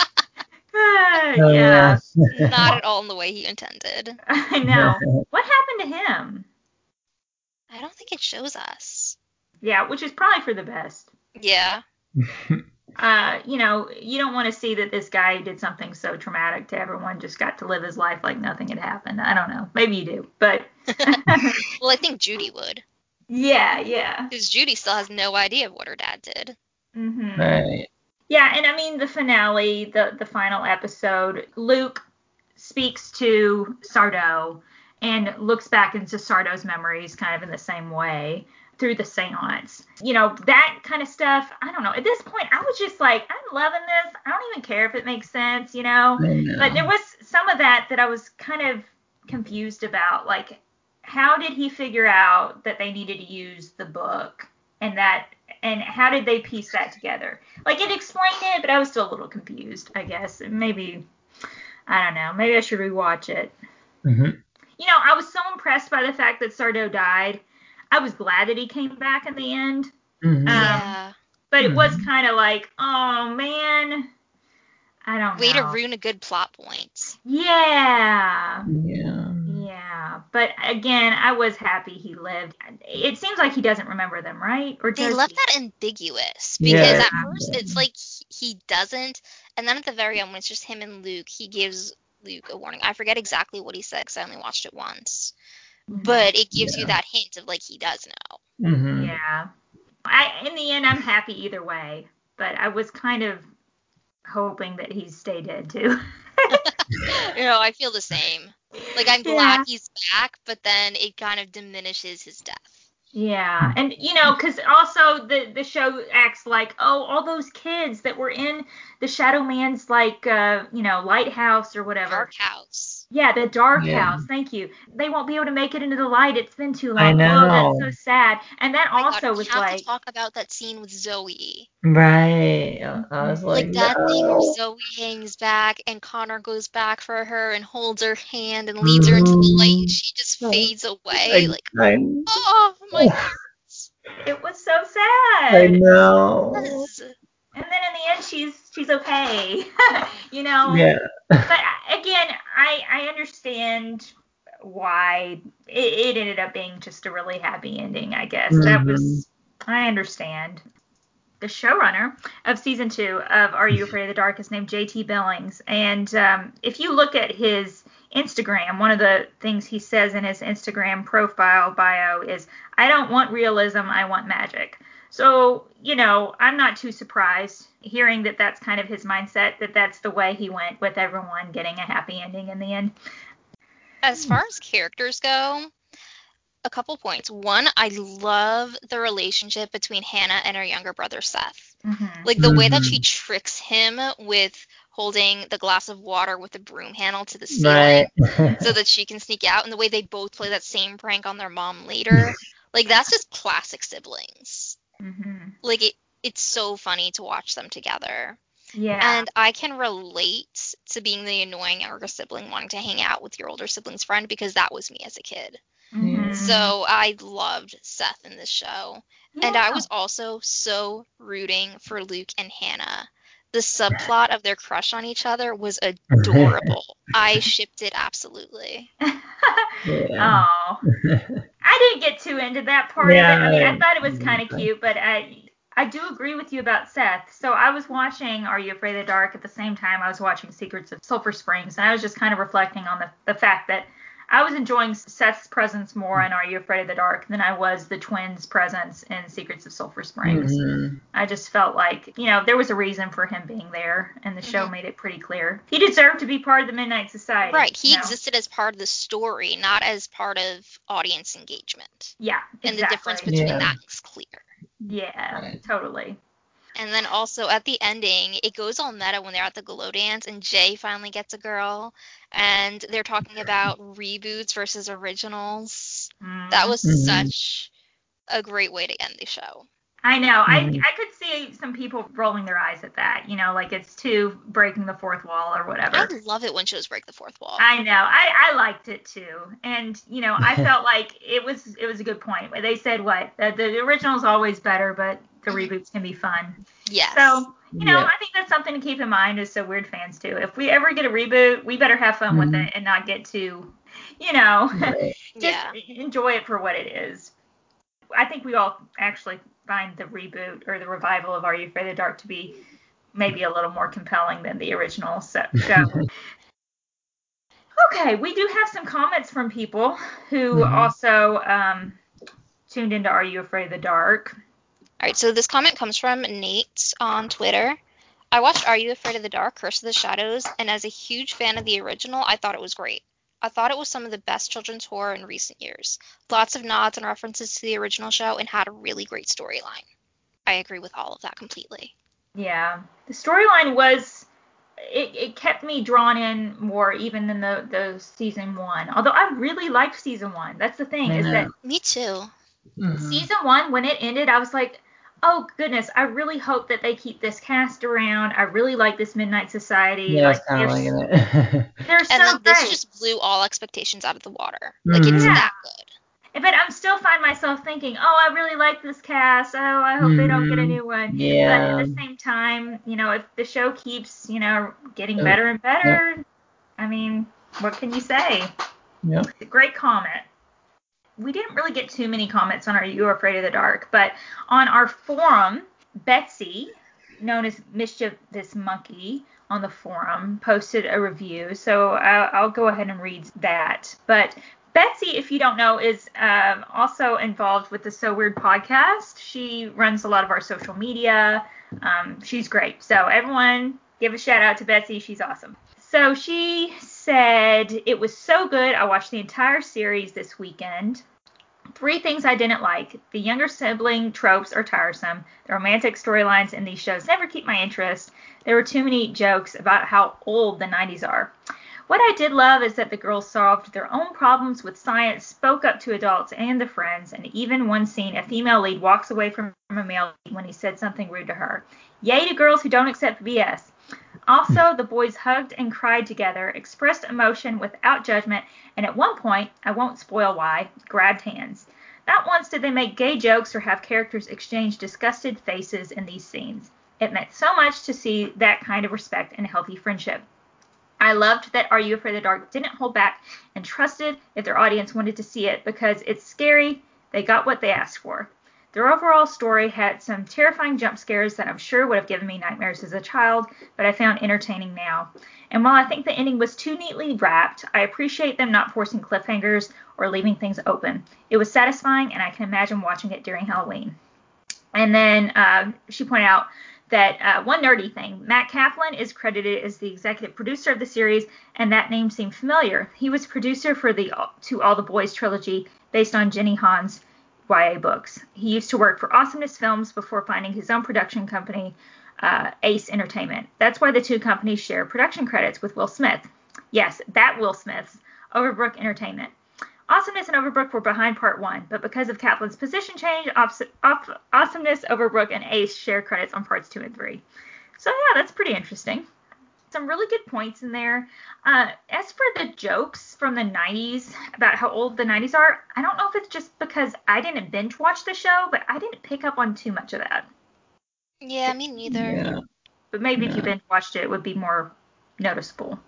Uh, yeah, not at all in the way he intended. I know. What happened to him? I don't think it shows us. Yeah, which is probably for the best. Yeah. Uh, you know, you don't want to see that this guy did something so traumatic to everyone just got to live his life like nothing had happened. I don't know. Maybe you do, but Well, I think Judy would, yeah, yeah. because Judy still has no idea of what her dad did. Mm-hmm. right. Yeah, and I mean the finale, the the final episode, Luke speaks to Sardo and looks back into Sardo's memories kind of in the same way through the seance. You know, that kind of stuff, I don't know. At this point, I was just like, I'm loving this. I don't even care if it makes sense, you know? Know. But there was some of that that I was kind of confused about. Like, how did he figure out that they needed to use the book and that, and how did they piece that together? Like, it explained it, but I was still a little confused, I guess. Maybe, I don't know. Maybe I should rewatch it. Mhm. You know, I was so impressed by the fact that Sardo died. I was glad that he came back in the end. Mhm. Um, yeah. But it was Mhm. kind of like, oh man, I don't Way to ruin a good plot point. yeah. yeah. Yeah, but again, I was happy he lived. It seems like he doesn't remember them, right? Or They does left he? that ambiguous because Yeah. at first it's like he, he doesn't, and then at the very end when it's just him and Luke, he gives Luke a warning. I forget exactly what he said because I only watched it once, but it gives you that hint of like he does know. Mhm. Yeah. I in the end, I'm happy either way, but I was kind of hoping that he'd stay dead too. you know, I feel the same. Like I'm Yeah. glad he's back, but then it kind of diminishes his death. Yeah, and you know, because also the the show acts like, oh, all those kids that were in the Shadow Man's like, uh, you know, lighthouse or whatever. Dark House. Yeah, the dark Yeah. house. Thank you. They won't be able to make it into the light. It's been too long. I Oh, know. that's so sad. And that Oh my God, also was have like, to talk about that scene with Zoe. Right. I was like, Like, that thing where. Zoe hangs back and Connor goes back for her and holds her hand and leads her into the light and she just Mhm. fades away. I, Like, I, oh my goodness. it was so sad. I know. Yes. And then in the end, she's she's okay. you know. Yeah. But again, I I understand why it, it ended up being just a really happy ending. I guess that was I understand. The showrunner of season two of Are You Afraid of the Dark is named J.T. Billings, and um, if you look at his Instagram, one of the things he says in his Instagram profile bio is, "I don't want realism, I want magic." So, you know, I'm not too surprised hearing that that's kind of his mindset, that that's the way he went with everyone getting a happy ending in the end. As far as characters go, a couple points. One, I love the relationship between Hannah and her younger brother Seth. Mm-hmm. Like the way that she tricks him with holding the glass of water with the broom handle to the ceiling Right. so that she can sneak out, and the way they both play that same prank on their mom later. Like that's just classic siblings. Mm-hmm. Like it, it's so funny to watch them together. Yeah. And I can relate to being the annoying younger sibling wanting to hang out with your older sibling's friend because that was me as a kid. Mhm. So I loved Seth in this show. And I was also so rooting for Luke and Hannah. The subplot of their crush on each other was adorable. I shipped it absolutely. Yeah. Oh, I didn't get too into that part Yeah, of it. I mean, I I- thought it was kind of cute, but I I do agree with you about Seth. So I was watching Are You Afraid of the Dark at the same time I was watching Secrets of Sulphur Springs, and I was just kind of reflecting on the the fact that I was enjoying Seth's presence more in Are You Afraid of the Dark than I was the twins' presence in Secrets of Sulphur Springs. Mhm. I just felt like, you know, there was a reason for him being there, and the show Mhm. made it pretty clear. He deserved to be part of the Midnight Society. Right. He you know? existed as part of the story, not as part of audience engagement. Yeah, Exactly. And the difference between Yeah. that is clear. Yeah, Right. totally. And then also at the ending, it goes all meta when they're at the glow dance and Jay finally gets a girl and they're talking about reboots versus originals. That was Mhm. such a great way to end the show. I know. Mhm. I I could see some people rolling their eyes at that. You know, like it's too breaking the fourth wall or whatever. I love it when shows break the fourth wall. I know. I, I liked it too, and you know, I felt like it was it was a good point. They said what the, the original's always better, but the Mhm. reboots can be fun. yes. So you know, Yeah. I think that's something to keep in mind as so weird fans too. If we ever get a reboot, we better have fun with Mhm. it and not get too, you know, Right. just yeah. enjoy it for what it is. I think we all actually find the reboot or the revival of Are You Afraid of the Dark to be maybe a little more compelling than the original So, show. okay, we do have some comments from people who Mhm. also um, tuned into Are You Afraid of the Dark. All right, so this comment comes from Nate on Twitter. I watched Are You Afraid of the Dark, Curse of the Shadows, and as a huge fan of the original, I thought it was great. I thought it was some of the best children's horror in recent years. Lots of nods and references to the original show and had a really great storyline. I agree with all of that completely. Yeah, the storyline was it, it kept me drawn in more even than the the season one. Although I really liked season one. That's the thing I is that. Me too. Mhm. season one when it ended, I was like, oh goodness, I really hope that they keep this cast around. I really like this Midnight Society. Yeah, I was like, kind of they're, liking it. they're And so then great. this just blew all expectations out of the water. Like it's Mhm. that good. But I'm still find myself thinking, oh, I really like this cast. Oh, I hope they don't get a Mhm. new one. Yeah. But at the same time, you know, if the show keeps, you know, getting Yeah. better and better, I mean, what can you say? Yep. Great comment. We didn't really get too many comments on our You Are Afraid of the Dark, but on our forum, Betsy, known as Mischievous Monkey on the forum, posted a review. So I'll, I'll go ahead and read that. But Betsy, if you don't know, is um, also involved with the So Weird podcast. She runs a lot of our social media. Um, she's great. So everyone, give a shout out to Betsy. She's awesome. So she said it was so good. I watched the entire series this weekend. Three things I didn't like. The younger sibling tropes are tiresome. The romantic storylines in these shows never keep my interest. There were too many jokes about how old the 90s are. What I did love is that the girls solved their own problems with science, spoke up to adults and the friends, and even one scene, a female lead walks away from a male lead when he said something rude to her. Yay to girls who don't accept BS. Also, the boys hugged and cried together, expressed emotion without judgment, and at one point, I won't spoil why, grabbed hands. Not once did they make gay jokes or have characters exchange disgusted faces in these scenes. It meant so much to see that kind of respect and healthy friendship. I loved that Are You Afraid of the Dark didn't hold back and trusted if their audience wanted to see it because it's scary, they got what they asked for. Their overall story had some terrifying jump scares that I'm sure would have given me nightmares as a child, but I found entertaining now. And while I think the ending was too neatly wrapped, I appreciate them not forcing cliffhangers or leaving things open. It was satisfying, and I can imagine watching it during Halloween. And then uh, she pointed out that uh, one nerdy thing Matt Kaplan is credited as the executive producer of the series, and that name seemed familiar. He was producer for the To All the Boys trilogy based on Jenny Han's YA books. He used to work for Awesomeness Films before finding his own production company, uh, Ace Entertainment. That's why the two companies share production credits with Will Smith. Yes, that Will Smith's Overbrook Entertainment. Awesomeness and Overbrook were behind part one, but because of Kaplan's position change, Awesomeness, Overbrook, and Ace share credits on parts two and three. So yeah, that's pretty interesting. Some really good points in there. Uh, as for the jokes from the 90s about how old the 90s are, I don't know if it's just because I didn't binge watch the show, but I didn't pick up on too much of that. Yeah, me neither. Yeah. But maybe if you binge watched it, it would be more noticeable.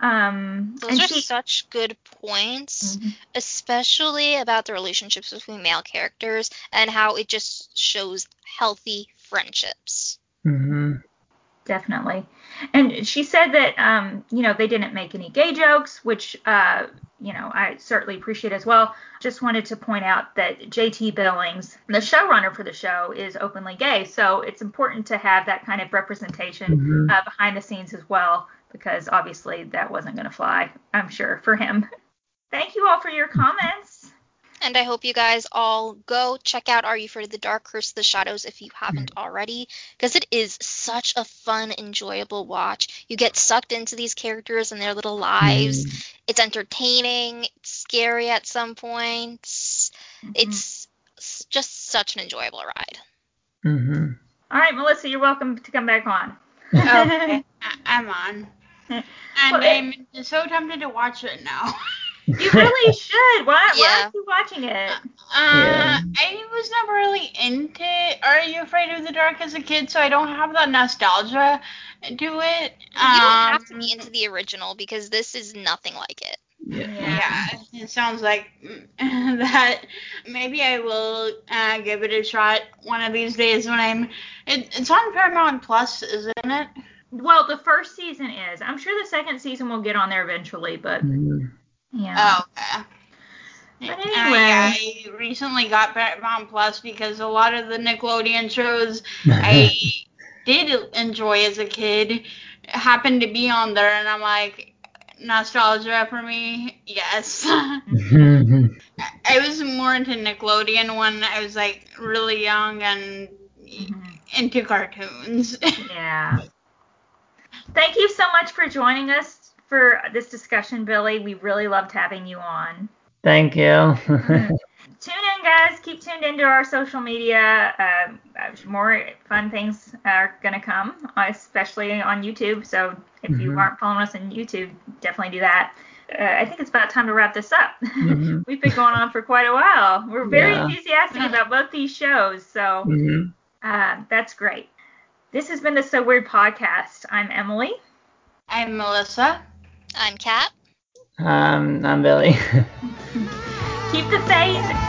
Um, Those and are she, such good points, Mhm. especially about the relationships between male characters and how it just shows healthy friendships. hmm definitely. And she said that um, you know, they didn't make any gay jokes, which uh, you know, I certainly appreciate as well. Just wanted to point out that JT Billings, the showrunner for the show, is openly gay, so it's important to have that kind of representation Mhm. uh, behind the scenes as well, because obviously that wasn't going to fly, I'm sure, for him. Thank you all for your comments. And I hope you guys all go check out Are You Afraid of the Dark? Curse of the Shadows if you hmm. haven't already, because it is such a fun, enjoyable watch. You get sucked into these characters and their little lives. Hmm. It's entertaining, it's scary at some points. Mm-hmm. It's just such an enjoyable ride. hmm all right, Melissa, you're welcome to come back on. Okay, I- I'm on. And Well, I'm so tempted to watch it now. You really should. Why, why aren't you watching it? Uh, I was never really into Are You Afraid of the Dark as a kid, so I don't have that nostalgia to it. you don't have to Um, be into the original because this is nothing like it. Yeah, it sounds like that. Maybe I will uh, give it a shot one of these days when I'm. It, it's on Paramount Plus, isn't it? Well, the first season is. I'm sure the second season will get on there eventually, but Mhm. Yeah. Oh, okay. But anyway. yeah, I recently got Paramount Plus because a lot of the Nickelodeon shows I did enjoy as a kid happened to be on there, and I'm like, nostalgia for me, yes. I was more into Nickelodeon when I was like really young and Mhm. into cartoons. Yeah. Thank you so much for joining us for this discussion, Billy. We really loved having you on. Thank you. Tune in, guys. Keep tuned into our social media. Um, uh, more fun things are going to come, especially on YouTube. So if you Mhm. aren't following us on YouTube, definitely do that. Uh, I think it's about time to wrap this up. Mhm. We've been going on for quite a while. We're very Yeah. enthusiastic about both these shows, so Mhm. uh, that's great. This has been the So Weird podcast. I'm Emily. I'm Melissa. I'm Kat. Um, I'm Billy. Keep the faith